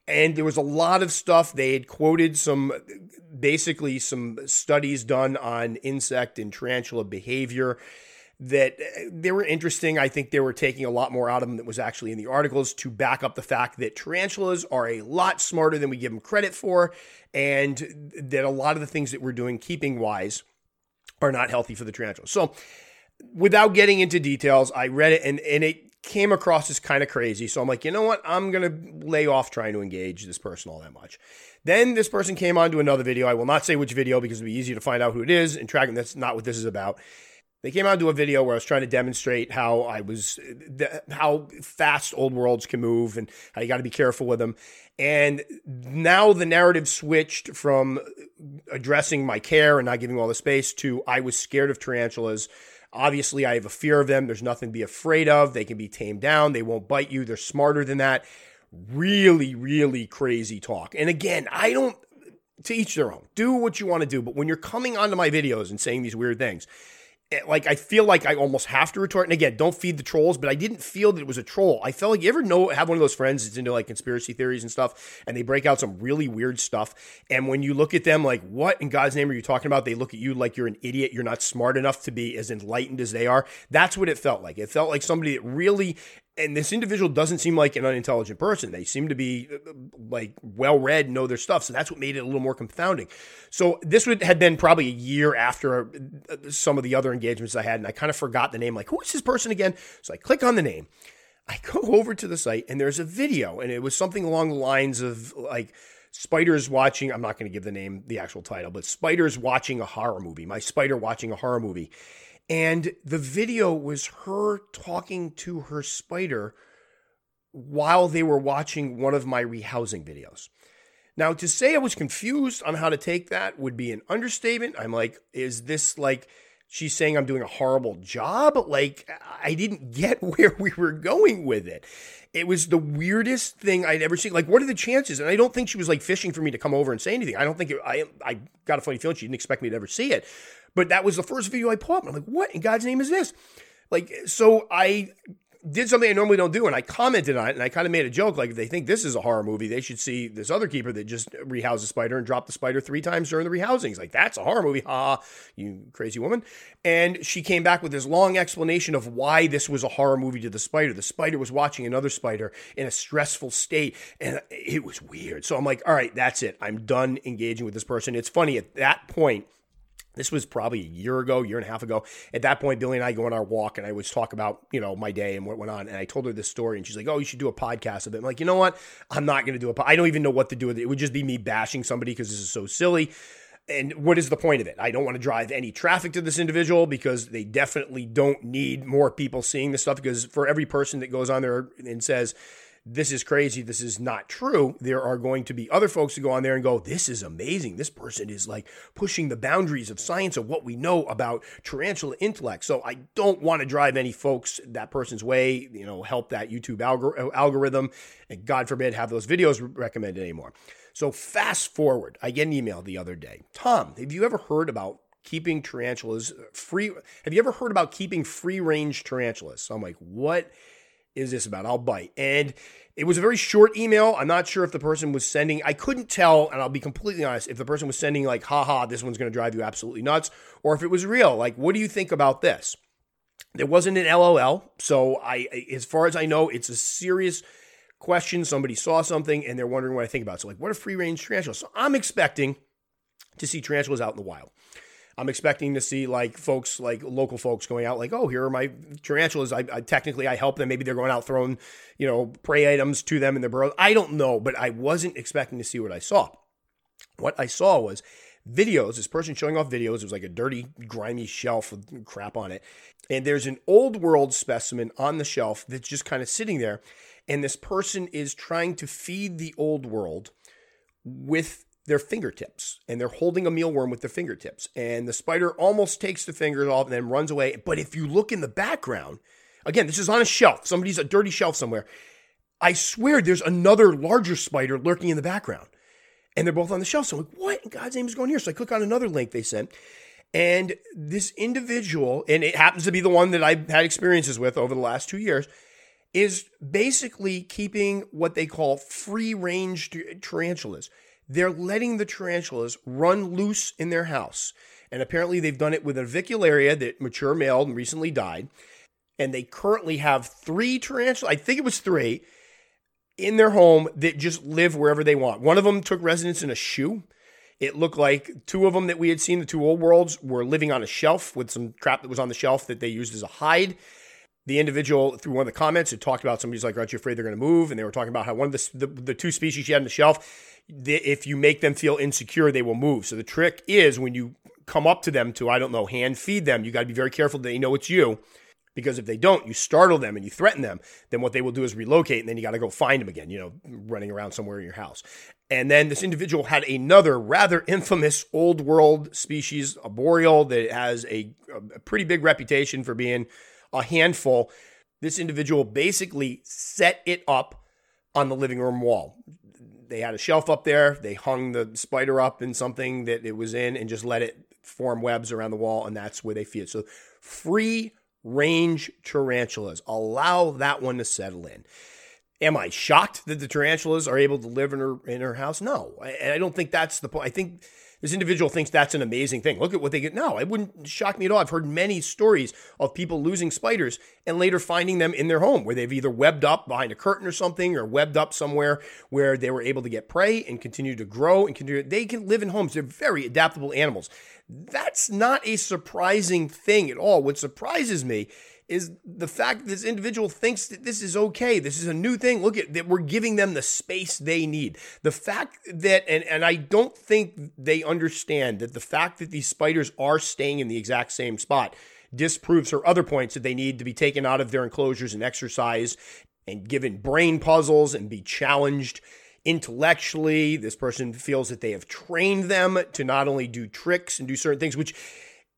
A: And there was a lot of stuff. They had quoted some, basically, some studies done on insect and tarantula behavior that uh, they were interesting. I think they were taking a lot more out of them that was actually in the articles to back up the fact that tarantulas are a lot smarter than we give them credit for, and that a lot of the things that we're doing keeping wise are not healthy for the tarantula. So, without getting into details, I read it and, and it came across as kind of crazy. So I'm like, you know what? I'm going to lay off trying to engage this person all that much. Then this person came on to another video. I will not say which video because it'd be easy to find out who it is and track. them. That's not what this is about. They came out to a video where I was trying to demonstrate how I was, how fast old worlds can move and how you got to be careful with them. And now the narrative switched from addressing my care and not giving all the space to I was scared of tarantulas. Obviously, I have a fear of them. There's nothing to be afraid of. They can be tamed down. They won't bite you. They're smarter than that. Really, really crazy talk. And again, I don't, to each their own. Do what you want to do. But when you're coming onto my videos and saying these weird things, like I feel like I almost have to retort. And again, don't feed the trolls, but I didn't feel that it was a troll. I felt like you ever know have one of those friends that's into like conspiracy theories and stuff, and they break out some really weird stuff. And when you look at them, like, what in God's name are you talking about? They look at you like you're an idiot. You're not smart enough to be as enlightened as they are. That's what it felt like. It felt like somebody that really and this individual doesn't seem like an unintelligent person. They seem to be uh, uh, like well read, know their stuff. So that's what made it a little more confounding. So this would had been probably a year after uh, uh some of the other engagements I had, and I kind of forgot the name. Like, who is this person again? So I click on the name. I go over to the site, and there's a video, and it was something along the lines of like spiders watching. I'm not going to give the name, the actual title, but spiders watching a horror movie. My spider watching a horror movie and the video was her talking to her spider while they were watching one of my rehousing videos. Now, to say I was confused on how to take that would be an understatement. I'm like, is this like she's saying I'm doing a horrible job? Like, I didn't get where we were going with it. It was the weirdest thing I'd ever seen. Like, what are the chances? And I don't think she was like fishing for me to come over and say anything. I don't think it, I I got a funny feeling she didn't expect me to ever see it. But that was the first video I pulled. I'm like, what in God's name is this? Like, so I did something I normally don't do, and I commented on it, and I kind of made a joke. Like, if they think this is a horror movie, they should see this other keeper that just rehoused a spider and dropped the spider three times during the rehousings. Like, that's a horror movie, ha, you crazy woman. And she came back with this long explanation of why this was a horror movie to the spider. The spider was watching another spider in a stressful state, and it was weird. So I'm like, all right, that's it. I'm done engaging with this person. It's funny at that point this was probably a year ago, year and a half ago. At that point, Billy and I go on our walk, and I was talk about you know my day and what went on. And I told her this story, and she's like, "Oh, you should do a podcast of it." I'm like, you know what? I'm not going to do a. Po- I don't even know what to do with it. It would just be me bashing somebody because this is so silly. And what is the point of it? I don't want to drive any traffic to this individual because they definitely don't need more people seeing this stuff. Because for every person that goes on there and says this is crazy, this is not true, there are going to be other folks who go on there and go, this is amazing. This person is like pushing the boundaries of science of what we know about tarantula intellect. So I don't want to drive any folks that person's way, you know, help that YouTube algor- algorithm, and God forbid have those videos recommended anymore. So fast forward, I get an email the other day. Tom, have you ever heard about keeping tarantulas uh, free? Have you ever heard about keeping free range tarantulas? So I'm like, what? Is this about? I'll bite. And it was a very short email. I'm not sure if the person was sending, I couldn't tell, and I'll be completely honest, if the person was sending, like, haha, this one's going to drive you absolutely nuts, or if it was real. Like, what do you think about this? There wasn't an LOL. So, I, as far as I know, it's a serious question. Somebody saw something and they're wondering what I think about it. So, like, what are free range tarantulas? So, I'm expecting to see tarantulas out in the wild. I'm expecting to see like folks, like local folks going out, like, oh, here are my tarantulas. I, I, technically I help them. Maybe they're going out throwing, you know, prey items to them in their burrows. I don't know, but I wasn't expecting to see what I saw. What I saw was videos. This person showing off videos. It was like a dirty, grimy shelf with crap on it, and there's an old world specimen on the shelf that's just kind of sitting there, and this person is trying to feed the old world with their fingertips and they're holding a mealworm with their fingertips. And the spider almost takes the fingers off and then runs away. But if you look in the background, again, this is on a shelf, somebody's a dirty shelf somewhere. I swear there's another larger spider lurking in the background. And they're both on the shelf. So I'm like, what in God's name is going here? So I click on another link they sent. And this individual, and it happens to be the one that I've had experiences with over the last two years, is basically keeping what they call free range tarantulas they're letting the tarantulas run loose in their house. And apparently, they've done it with a avicularia that mature male and recently died. And they currently have three tarantulas, I think it was three, in their home that just live wherever they want. One of them took residence in a shoe. It looked like two of them that we had seen, the two old worlds, were living on a shelf with some crap that was on the shelf that they used as a hide. The individual, through one of the comments, had talked about somebody's like, Aren't you afraid they're going to move? And they were talking about how one of the, the, the two species she had on the shelf if you make them feel insecure, they will move. So the trick is when you come up to them to, I don't know, hand feed them, you got to be very careful that they know it's you. Because if they don't, you startle them and you threaten them, then what they will do is relocate and then you got to go find them again, you know, running around somewhere in your house. And then this individual had another rather infamous old world species, a boreal that has a, a pretty big reputation for being a handful. This individual basically set it up on the living room wall they had a shelf up there. They hung the spider up in something that it was in and just let it form webs around the wall, and that's where they feed. So free range tarantulas. Allow that one to settle in. Am I shocked that the tarantulas are able to live in her in her house? No, and I don't think that's the point. I think this individual thinks that's an amazing thing. Look at what they get. No, it wouldn't shock me at all. I've heard many stories of people losing spiders and later finding them in their home where they've either webbed up behind a curtain or something or webbed up somewhere where they were able to get prey and continue to grow and continue. They can live in homes. They're very adaptable animals. That's not a surprising thing at all. What surprises me is the fact that this individual thinks that this is okay. This is a new thing. Look at that we're giving them the space they need. The fact that and and I don't think they understand that the fact that these spiders are staying in the exact same spot disproves her other points that they need to be taken out of their enclosures and exercise and given brain puzzles and be challenged intellectually. This person feels that they have trained them to not only do tricks and do certain things, which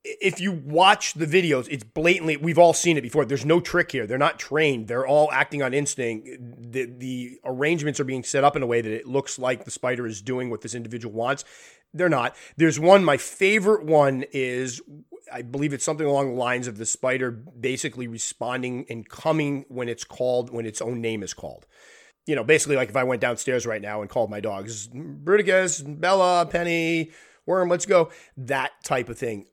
A: if you watch the videos, it's blatantly, we've all seen it before. There's no trick here. They're not trained. They're all acting on instinct. The, the arrangements are being set up in a way that it looks like the spider is doing what this individual wants. They're not. There's one, my favorite one is, I believe it's something along the lines of the spider basically responding and coming when it's called, when its own name is called you know, basically like if I went downstairs right now and called my dogs, Bruticus, Bella, Penny, Worm, let's go, that type of thing.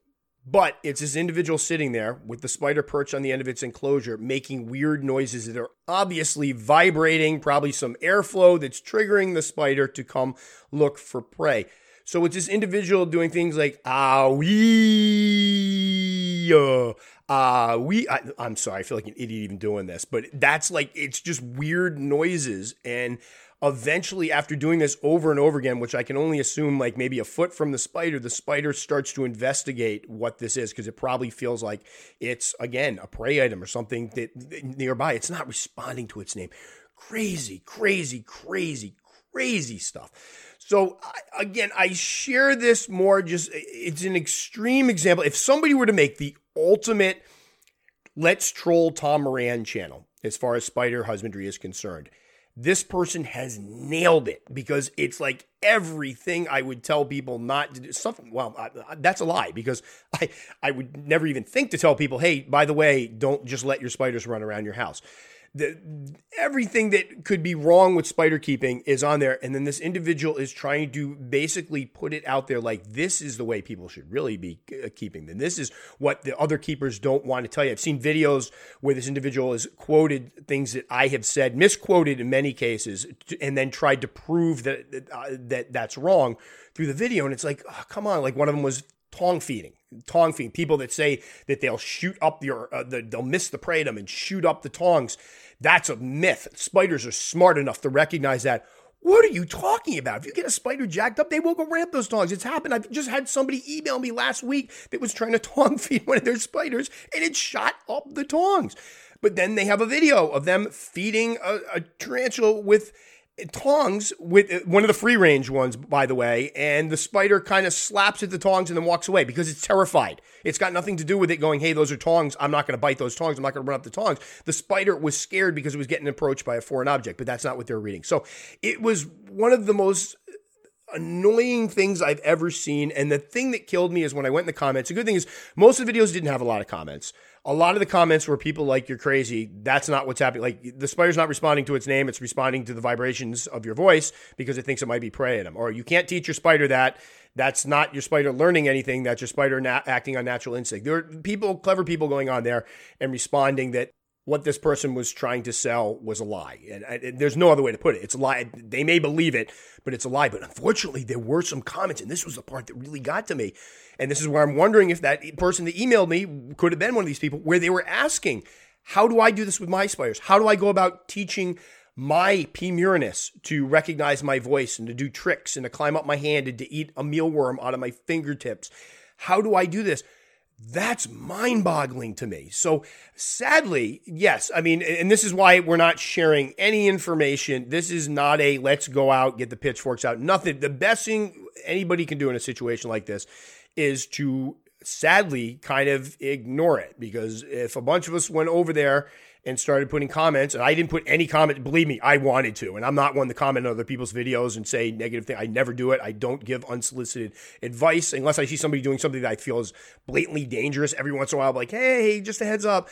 A: But it's this individual sitting there with the spider perched on the end of its enclosure, making weird noises that are obviously vibrating, probably some airflow that's triggering the spider to come look for prey. So it's this individual doing things like ah wee uh, ah we. I, I'm sorry, I feel like an idiot even doing this, but that's like it's just weird noises and eventually after doing this over and over again which i can only assume like maybe a foot from the spider the spider starts to investigate what this is because it probably feels like it's again a prey item or something that nearby. It's not responding to its name. Crazy crazy crazy crazy stuff. So again i share this more just it's an extreme example. If somebody were to make the ultimate let's troll tom moran channel as far as spider husbandry is concerned this person has nailed it because it's like everything I would tell people not to do something. Well, I, that's a lie because I, I would never even think to tell people, hey, by the way, don't just let your spiders run around your house. The, everything that could be wrong with spider keeping is on there. And then this individual is trying to basically put it out there like this is the way people should really be uh, keeping them. This is what the other keepers don't want to tell you. I've seen videos where this individual has quoted things that I have said, misquoted in many cases, and then tried to prove that uh, that that's wrong through the video. And it's like, oh, come on. Like one of them was tong feeding tong feeding people that say that they'll shoot up your uh, the, they'll miss the prey and shoot up the tongs that's a myth. Spiders are smart enough to recognize that. What are you talking about? If you get a spider jacked up, they will go ramp those tongs. It's happened. I've just had somebody email me last week that was trying to tong feed one of their spiders and it shot up the tongs. But then they have a video of them feeding a, a tarantula with tongs with uh, one of the free range ones, by the way, and the spider kind of slaps at the tongs and then walks away because it's terrified. It's got nothing to do with it going, hey, those are tongs. I'm not going to bite those tongs. I'm not going to run up the tongs. The spider was scared because it was getting approached by a foreign object, but that's not what they're reading. So it was one of the most annoying things I've ever seen. And the thing that killed me is when I went in the comments. The good thing is most of the videos didn't have a lot of comments a lot of the comments were people like you're crazy. That's not what's happening. Like the spider's not responding to its name; it's responding to the vibrations of your voice because it thinks it might be prey at him. Or you can't teach your spider that. That's not your spider learning anything. That's your spider na- acting on natural instinct. There are people, clever people, going on there and responding that what this person was trying to sell was a lie. And, and, there's no other way to put it. It's a lie. They may believe it, but it's a lie. But unfortunately, there were some comments, and this was the part that really got to me. And this is where I'm wondering if that person that emailed me could have been one of these people where they were asking, how do I do this with my spiders? How do I go about teaching my P. murinus to recognize my voice and to do tricks and to climb up my hand and to eat a mealworm out of my fingertips? How do I do this? That's mind boggling to me. So, sadly, yes, I mean, and this is why we're not sharing any information. This is not a let's go out, get the pitchforks out. Nothing. The best thing anybody can do in a situation like this is to sadly kind of ignore it because if a bunch of us went over there and started putting comments. And I didn't put any comment. Believe me, I wanted to. And I'm not one to comment on other people's videos and say negative things. I never do it. I don't give unsolicited advice unless I see somebody doing something that I feel is blatantly dangerous. Every once in a while, I'm like, hey, just a heads up.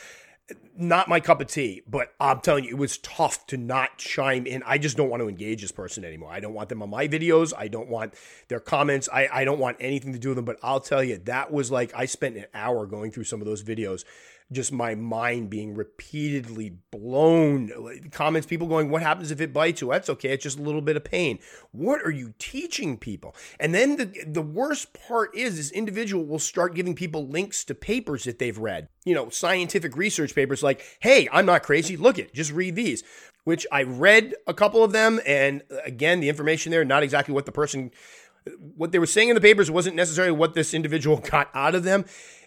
A: Not my cup of tea, but I'm telling you, it was tough to not chime in. I just don't want to engage this person anymore. I don't want them on my videos. I don't want their comments. I, I don't want anything to do with them. But I'll tell you, that was like I spent an hour going through some of those videos just my mind being repeatedly blown. Comments, people going, What happens if it bites you? That's okay. It's just a little bit of pain. What are you teaching people? And then the, the worst part is this individual will start giving people links to papers that they've read, you know, scientific research papers like, Hey, I'm not crazy. Look it, just read these, which I read a couple of them. And uh, again, the information there, not exactly what the person what they were saying in the papers wasn't necessarily what this individual got out of them.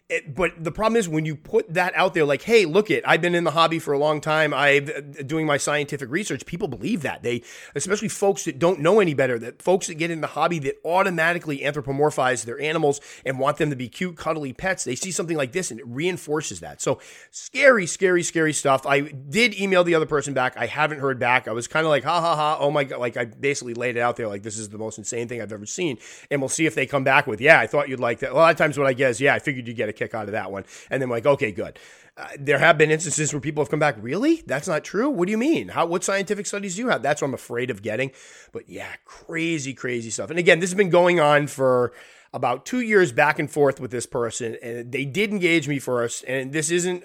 A: It, but the problem is when you put that out there, like, "Hey, look it! I've been in the hobby for a long time. I'm uh, doing my scientific research." People believe that they, especially folks that don't know any better, that folks that get in the hobby that automatically anthropomorphize their animals and want them to be cute, cuddly pets. They see something like this and it reinforces that. So scary, scary, scary stuff. I did email the other person back. I haven't heard back. I was kind of like, "Ha ha ha! Oh my god!" Like I basically laid it out there, like this is the most insane thing I've ever seen, and we'll see if they come back with, "Yeah, I thought you'd like that." A lot of times, what I is, "Yeah, I figured you'd get a kick out of that one. And then like, okay, good. Uh, there have been instances where people have come back, really? That's not true? What do you mean? How what scientific studies do you have? That's what I'm afraid of getting. But yeah, crazy, crazy stuff. And again, this has been going on for about two years back and forth with this person, and they did engage me first. And this isn't,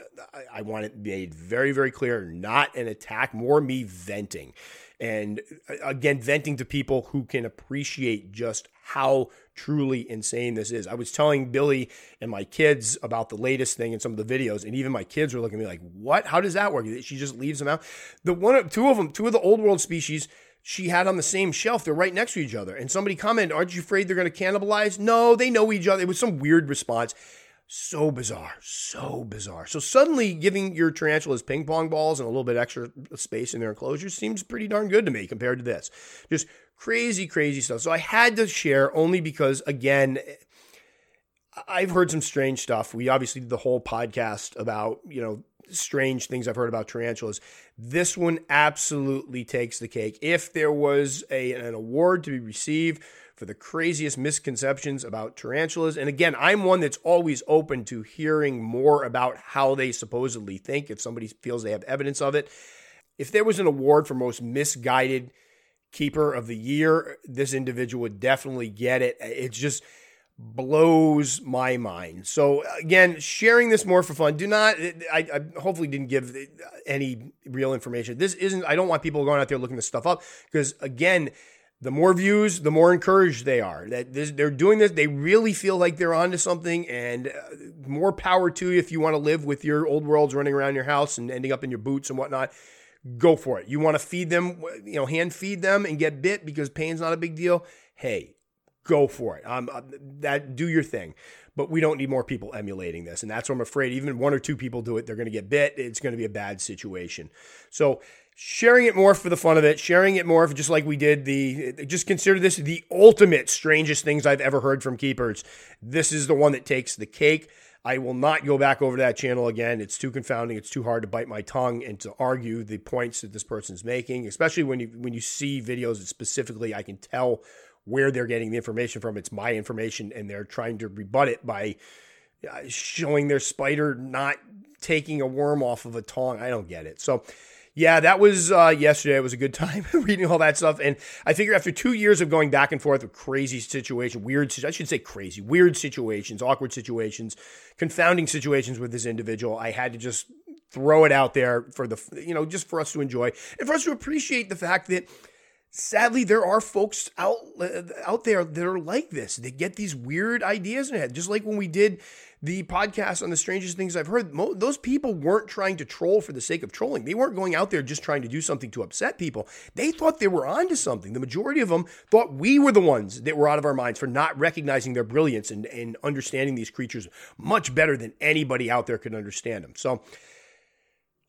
A: I want it made very, very clear, not an attack, more me venting. And uh, again, venting to people who can appreciate just how truly insane this is. I was telling Billy and my kids about the latest thing in some of the videos, and even my kids were looking at me like, "What? How does that work?" She just leaves them out. The one, two of them, two of the old world species she had on the same shelf. They're right next to each other. And somebody commented, "Aren't you afraid they're going to cannibalize?" No, they know each other. It was some weird response. So bizarre, so bizarre. So suddenly giving your tarantulas ping pong balls and a little bit extra space in their enclosures seems pretty darn good to me compared to this. Just crazy, crazy stuff. So I had to share only because, again, I've heard some strange stuff. We obviously did the whole podcast about, you know, strange things I've heard about tarantulas. This one absolutely takes the cake. If there was a, an award to be received for the craziest misconceptions about tarantulas, and again, I'm one that's always open to hearing more about how they supposedly think if somebody feels they have evidence of it. if there was an award for most misguided keeper of the year, this individual would definitely get it. It just blows my mind. So again, sharing this more for fun. Do not. I, I, hopefully didn't give any real information. This isn't. I don't want people going out there looking this stuff up because again. The more views, the more encouraged they are. That this, they're doing this, they really feel like they're onto something, and uh, more power to you if you want to live with your old worlds running around your house and ending up in your boots and whatnot go for it. You want to feed them, you know, hand feed them and get bit because pain's not a big deal. Hey, go for it. Um, uh, that do your thing. But we don't need more people emulating this, and that's what I'm afraid. Even one or two people do it, they're going to get bit. It's going to be a bad situation. So sharing it more for the fun of it, sharing it more just like we did the. Just consider this the ultimate strangest things I've ever heard from keepers. This is the one that takes the cake. I will not go back over that channel again. It's too confounding. It's too hard to bite my tongue and to argue the points that this person's making, especially when you when you see videos that specifically I can tell where they're getting the information from. It's my information, and they're trying to rebut it by uh, showing their spider not taking a worm off of a tong. I don't get it. So yeah, that was uh, yesterday. It was a good time reading all that stuff. And I figure after two years of going back and forth with crazy situation, weird, I should say crazy, weird situations, awkward situations, confounding situations with this individual, I had to just throw it out there for the, you know, just for us to enjoy and for us to appreciate the fact that sadly there are folks out uh, out there that are like this. They get these weird ideas in their head. Just like when we did the podcast on the strangest things i've heard mo- those people weren't trying to troll for the sake of trolling. They weren't going out there just trying to do something to upset people. They thought they were onto something. The majority of them thought we were the ones that were out of our minds for not recognizing their brilliance and, and understanding these creatures much better than anybody out there could understand them. So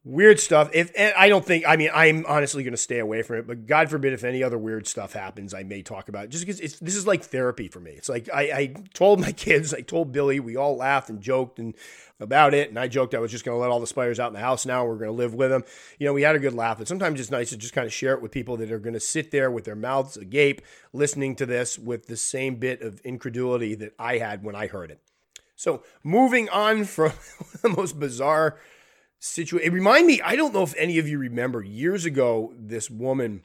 A: weird stuff. If I don't think, I mean, I'm honestly going to stay away from it. But God forbid, if any other weird stuff happens, I may talk about it. Just because it's this is like therapy for me. It's like I, I told my kids, I told Billy, we all laughed and joked and about it, and I joked I was just going to let all the spiders out in the house. Now we're going to live with them. You know, we had a good laugh. But sometimes it's nice to just kind of share it with people that are going to sit there with their mouths agape, listening to this with the same bit of incredulity that I had when I heard it. So moving on from the most bizarre situation. It reminded me, I don't know if any of you remember years ago, this woman,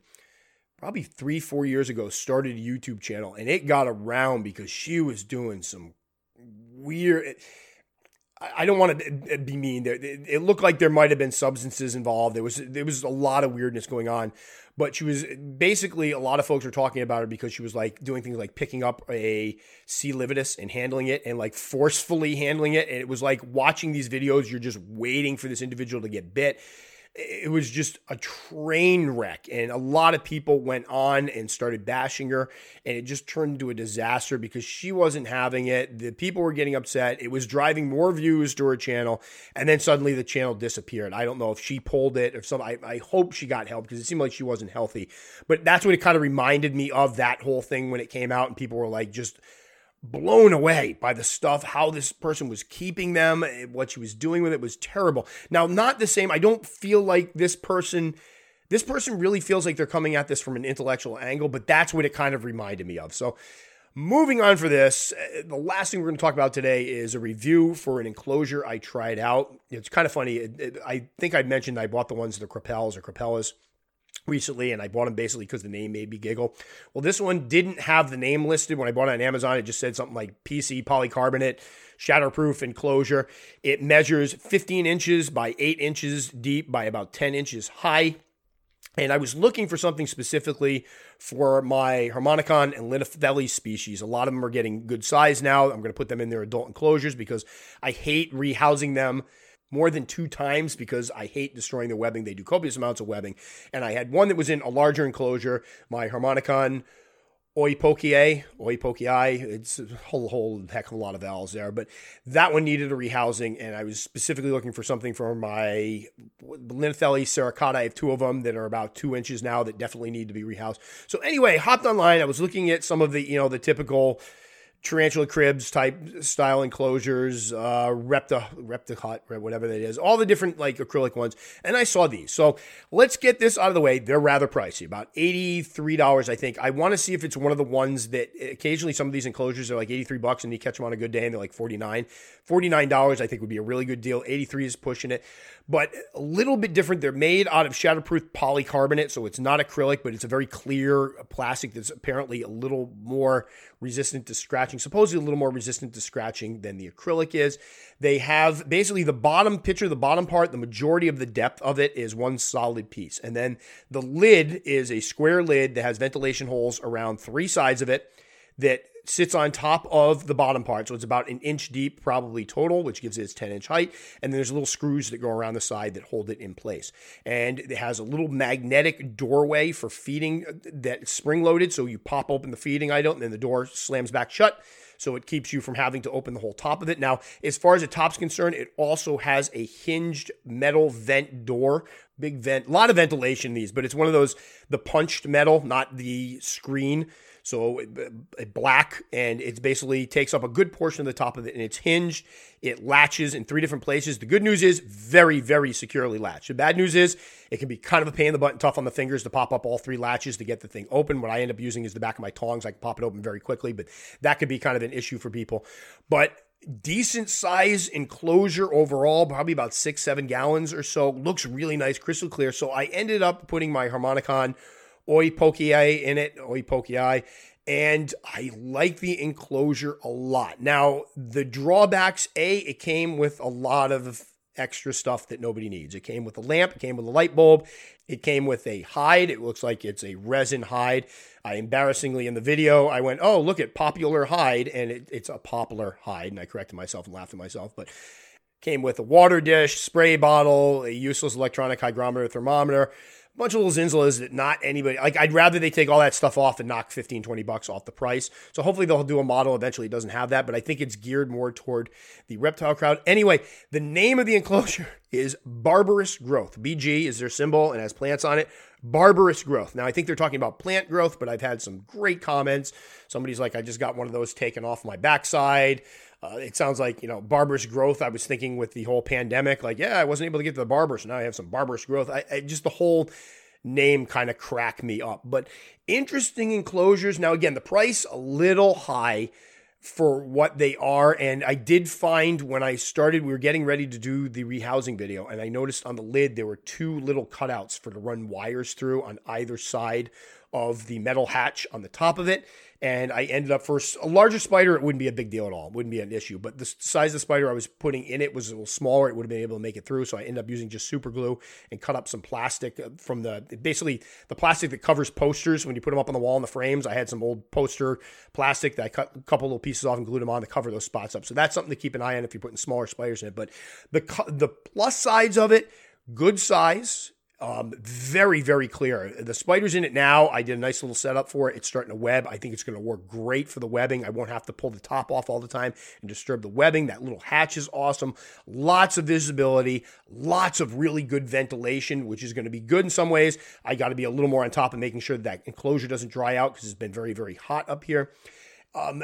A: probably three, four years ago, started a YouTube channel and it got around because she was doing some weird. I don't want to uh, be mean. It looked like there might have been substances involved. There was there was a lot of weirdness going on, but she was basically a lot of folks were talking about her because she was like doing things like picking up a C. lividus and handling it and like forcefully handling it. And it was like watching these videos, you're just waiting for this individual to get bit it was just a train wreck and a lot of people went on and started bashing her and it just turned into a disaster because she wasn't having it. The people were getting upset. It was driving more views to her channel and then suddenly the channel disappeared. I don't know if she pulled it or something i, I hope she got help because it seemed like she wasn't healthy. But that's what it kind of reminded me of that whole thing when it came out and people were like just blown away by the stuff, how this person was keeping them, eh, what she was doing with it was terrible. Now, not the same. I don't feel like this person. This person really feels like they're coming at this from an intellectual angle, but that's what it kind of reminded me of. So, moving on for this, eh, the last thing we're going to talk about today is a review for an enclosure I tried out. It's kind of funny. I think I mentioned I bought the ones, the Crapels or Crapellas recently and I bought them basically because the name made me giggle. Well, this one didn't have the name listed when I bought it on Amazon. It just said something like PC polycarbonate shatterproof enclosure. It measures 15 inches by 8 inches deep by about 10 inches high. And I was looking for something specifically for my Harmonicon and Linothele species. A lot of them are getting good size now. I'm going to put them in their adult enclosures because I hate rehousing them more than two times because I hate destroying the webbing. They do copious amounts of webbing. And I had one that was in a larger enclosure, my Harmonicon Oipokie, Oipokii. It's a whole, whole heck of a lot of vowels there, but that one needed a rehousing, and I was specifically looking for something for my Linothele sericata. I have two of them that are about two inches now that definitely need to be rehoused. So anyway, hopped online. I was looking at some of the, you know, the typical tarantula cribs type style enclosures, uh, Repta, Repticot, whatever that is, all the different like acrylic ones. And I saw these. So let's get this out of the way. They're rather pricey, about $83, I think. I want to see if it's one of the ones that occasionally some of these enclosures are like 83 bucks and you catch them on a good day and they're like 49. $49, I think would be a really good deal. 83 is pushing it but a little bit different. They're made out of shatterproof polycarbonate, so it's not acrylic, but it's a very clear plastic that's apparently a little more resistant to scratching, supposedly a little more resistant to scratching than the acrylic is. They have basically the bottom picture, the bottom part, the majority of the depth of it is one solid piece. And then the lid is a square lid that has ventilation holes around three sides of it that sits on top of the bottom part. So it's about an inch deep, probably total, which gives it its 10 inch height. And then there's little screws that go around the side that hold it in place. And it has a little magnetic doorway for feeding uh, that spring loaded. So you pop open the feeding item and then the door slams back shut. So it keeps you from having to open the whole top of it. Now, as far as the top's concerned, it also has a hinged metal vent door big vent, a lot of ventilation in these, but it's one of those the punched metal, not the screen. So a black, and it basically takes up a good portion of the top of it, and it's hinged. It latches in three different places. The good news is very, very securely latched. The bad news is it can be kind of a pain in the butt and tough on the fingers to pop up all three latches to get the thing open. What I end up using is the back of my tongs. I can pop it open very quickly, but that could be kind of an issue for people. But decent size enclosure overall, probably about six, seven gallons or so. Looks really nice, crystal clear. So I ended up putting my Harmonicon Oi-Poke-Ei in it, Oi-Poke-Ei, and I like the enclosure a lot. Now, the drawbacks, A, it came with a lot of extra stuff that nobody needs. It came with a lamp, it came with a light bulb, it came with a hide. It looks like it's a resin hide. I embarrassingly in the video, I went, oh, look at popular hide, and it, it's a poplar hide. And I corrected myself and laughed at myself, but came with a water dish, spray bottle, a useless electronic hygrometer, thermometer, bunch of little Zinzalas that not anybody like. I'd rather they take all that stuff off and knock 15, 20 bucks off the price. So hopefully they'll do a model eventually. It doesn't have that, but I think it's geared more toward the reptile crowd. Anyway, the name of the enclosure is Barbarous Growth. BG is their symbol and has plants on it. Barbarous Growth. Now I think they're talking about plant growth, but I've had some great comments. Somebody's like, I just got one of those taken off my backside. Uh, it sounds like, you know, barbarous growth. I was thinking with the whole pandemic, like, yeah, I wasn't able to get to the barber, so now I have some barbarous growth. I, I just the whole name kind of cracked me up. But interesting enclosures. Now, again, the price a little high for what they are. And I did find when I started, we were getting ready to do the rehousing video, and I noticed on the lid there were two little cutouts for to run wires through on either side of the metal hatch on the top of it. And I ended up for a larger spider, it wouldn't be a big deal at all. It wouldn't be an issue. But the size of the spider I was putting in it was a little smaller. It would have been able to make it through. So I ended up using just super glue and cut up some plastic uh, from the basically the plastic that covers posters when you put them up on the wall in the frames. I had some old poster plastic that I cut a couple little pieces off and glued them on to cover those spots up. So that's something to keep an eye on if you're putting smaller spiders in it. But the the plus sides of it, good size um, very, very clear. The spider's in it now. I did a nice little setup for it. It's starting to web. I think it's going to work great for the webbing. I won't have to pull the top off all the time and disturb the webbing. That little hatch is awesome. Lots of visibility, lots of really good ventilation, which is going to be good in some ways. I got to be a little more on top of making sure that, that enclosure doesn't dry out because it's been very, very hot up here. Um,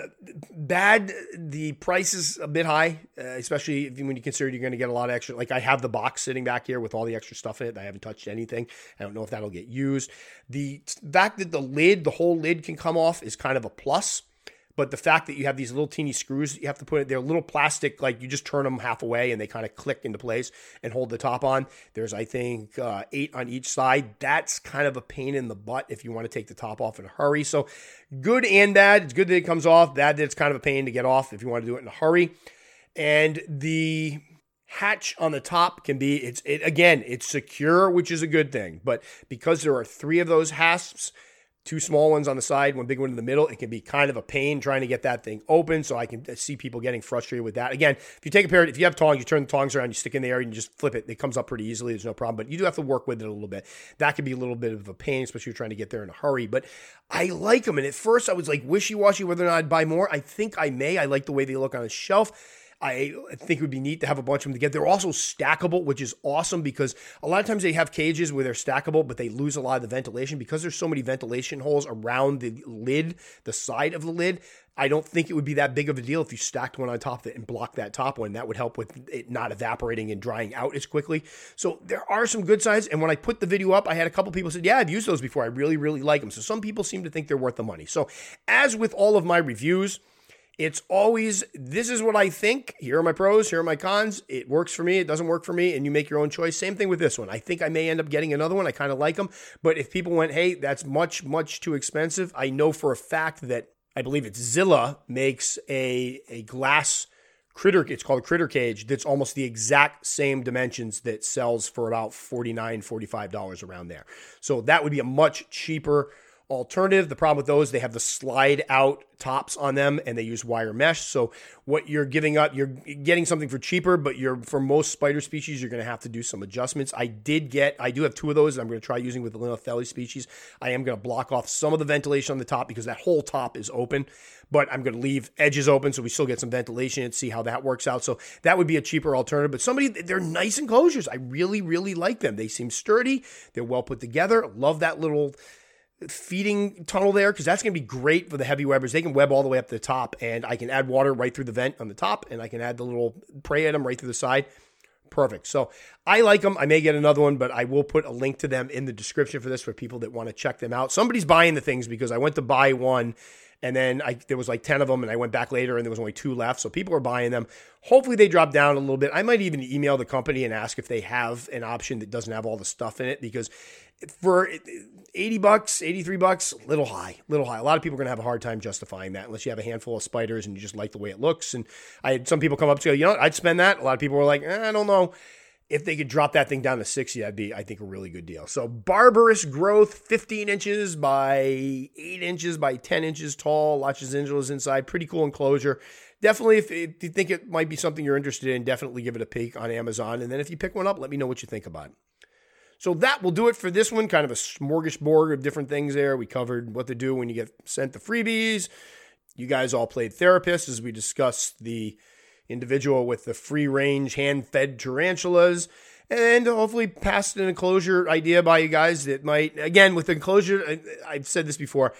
A: bad, the price is a bit high, uh, especially if, when you consider you're going to get a lot of extra. Like I have the box sitting back here with all the extra stuff in it. I haven't touched anything. I don't know if that'll get used. The fact that the lid, the whole lid can come off is kind of a plus. But the fact that you have these little teeny screws you have to put it, they're little plastic, like you just turn them half away and they kind of click into place and hold the top on. There's, I think, uh, eight on each side. That's kind of a pain in the butt if you want to take the top off in a hurry. So good and bad. It's good that it comes off. Bad that it's kind of a pain to get off if you want to do it in a hurry. And the hatch on the top can be it's it again it's secure which is a good thing but because there are three of those hasps two small ones on the side, one big one in the middle. It can be kind of a pain trying to get that thing open. So I can uh, see people getting frustrated with that. Again, if you take a pair, if you have tongs, you turn the tongs around, you stick in there, and you just flip it. It comes up pretty easily. There's no problem. But you do have to work with it a little bit. That could be a little bit of a pain, especially if you're trying to get there in a hurry. But I like them. And at first, I was like wishy washy whether or not I'd buy more. I think I may. I like the way they look on a shelf. I think it would be neat to have a bunch of them together. They're also stackable, which is awesome because a lot of times they have cages where they're stackable, but they lose a lot of the ventilation because there's so many ventilation holes around the lid, the side of the lid. I don't think it would be that big of a deal if you stacked one on top of it and blocked that top one. That would help with it not evaporating and drying out as quickly. So there are some good sides. And when I put the video up, I had a couple people said, "Yeah, I've used those before. I really, really like them." So some people seem to think they're worth the money. So as with all of my reviews, it's always this is what I think. Here are my pros, here are my cons. It works for me, it doesn't work for me, and you make your own choice. Same thing with this one. I think I may end up getting another one. I kind of like them, but if people went, "Hey, that's much much too expensive," I know for a fact that I believe it's Zilla makes a a glass critter it's called a critter cage that's almost the exact same dimensions that sells for about 49 45 dollars around there so that would be a much cheaper alternative. The problem with those, they have the slide out tops on them and they use wire mesh. So what you're giving up, you're getting something for cheaper, but you're for most spider species, you're going to have to do some adjustments. I did get, I do have two of those. and I'm going to try using with the Linothele species. I am going to block off some of the ventilation on the top because that whole top is open, but I'm going to leave edges open so we still get some ventilation and see how that works out. So that would be a cheaper alternative. But somebody, they're nice enclosures. I really, really like them. They seem sturdy. They're well put together. Love that little feeding tunnel there because that's going to be great for the heavy webbers. They can web all the way up to the top, and I can add water right through the vent on the top, and I can add the little prey item right through the side. Perfect. So I like them. I may get another one, but I will put a link to them in the description for this for people that want to check them out. Somebody's buying the things because I went to buy one and then I, there was like 10 of them and I went back later and there was only two left. So people are buying them. Hopefully they drop down a little bit. I might even email the company and ask if they have an option that doesn't have all the stuff in it because for 80 bucks, 83 bucks, little high, little high. A lot of people are going to have a hard time justifying that unless you have a handful of spiders and you just like the way it looks. And I had some people come up to you, you know, I'd spend that. A lot of people were like, eh, I don't know. If they could drop that thing down to 60, that'd be, I think, a really good deal. So, barbarous growth, 15 inches by 8 inches by 10 inches tall, of zindulas inside. Pretty cool enclosure. Definitely, if, if you think it might be something you're interested in, definitely give it a peek on Amazon. And then if you pick one up, let me know what you think about it. So that will do it for this one. Kind of a smorgasbord of different things there. We covered what to do when you get sent the freebies. You guys all played therapists as we discussed the individual with the free range hand fed tarantulas. And hopefully passed an enclosure idea by you guys that might, again, with enclosure, uh, I've said this before.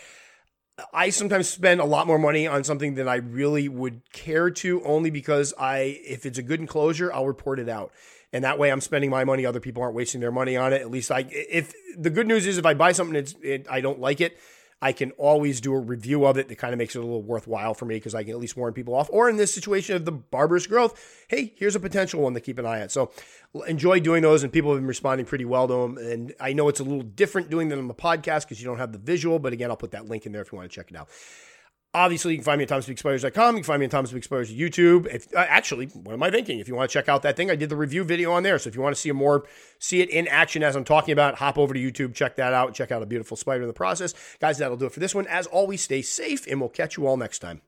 A: I sometimes spend a lot more money on something than I really would care to, only because I, if it's a good enclosure, I'll report it out and that way I'm spending my money. Other people aren't wasting their money on it. At least I, if the good news is if I buy something it's it, I don't like it, I can always do a review of it that kind of makes it a little worthwhile for me because I can at least warn people off. Or in this situation of the barbarous growth, hey, here's a potential one to keep an eye on. So enjoy doing those, and people have been responding pretty well to them. And I know it's a little different doing them on the podcast because you don't have the visual, but again, I'll put that link in there if you want to check it out. Obviously, you can find me at TomsBigSpiders.com. You can find me at Spiders YouTube. If, uh, actually, what am I thinking? If you want to check out that thing, I did the review video on there. So if you want to see a more, see it in action as I'm talking about, hop over to YouTube, check that out, check out a beautiful spider in the process. Guys, that'll do it for this one. As always, stay safe, and we'll catch you all next time.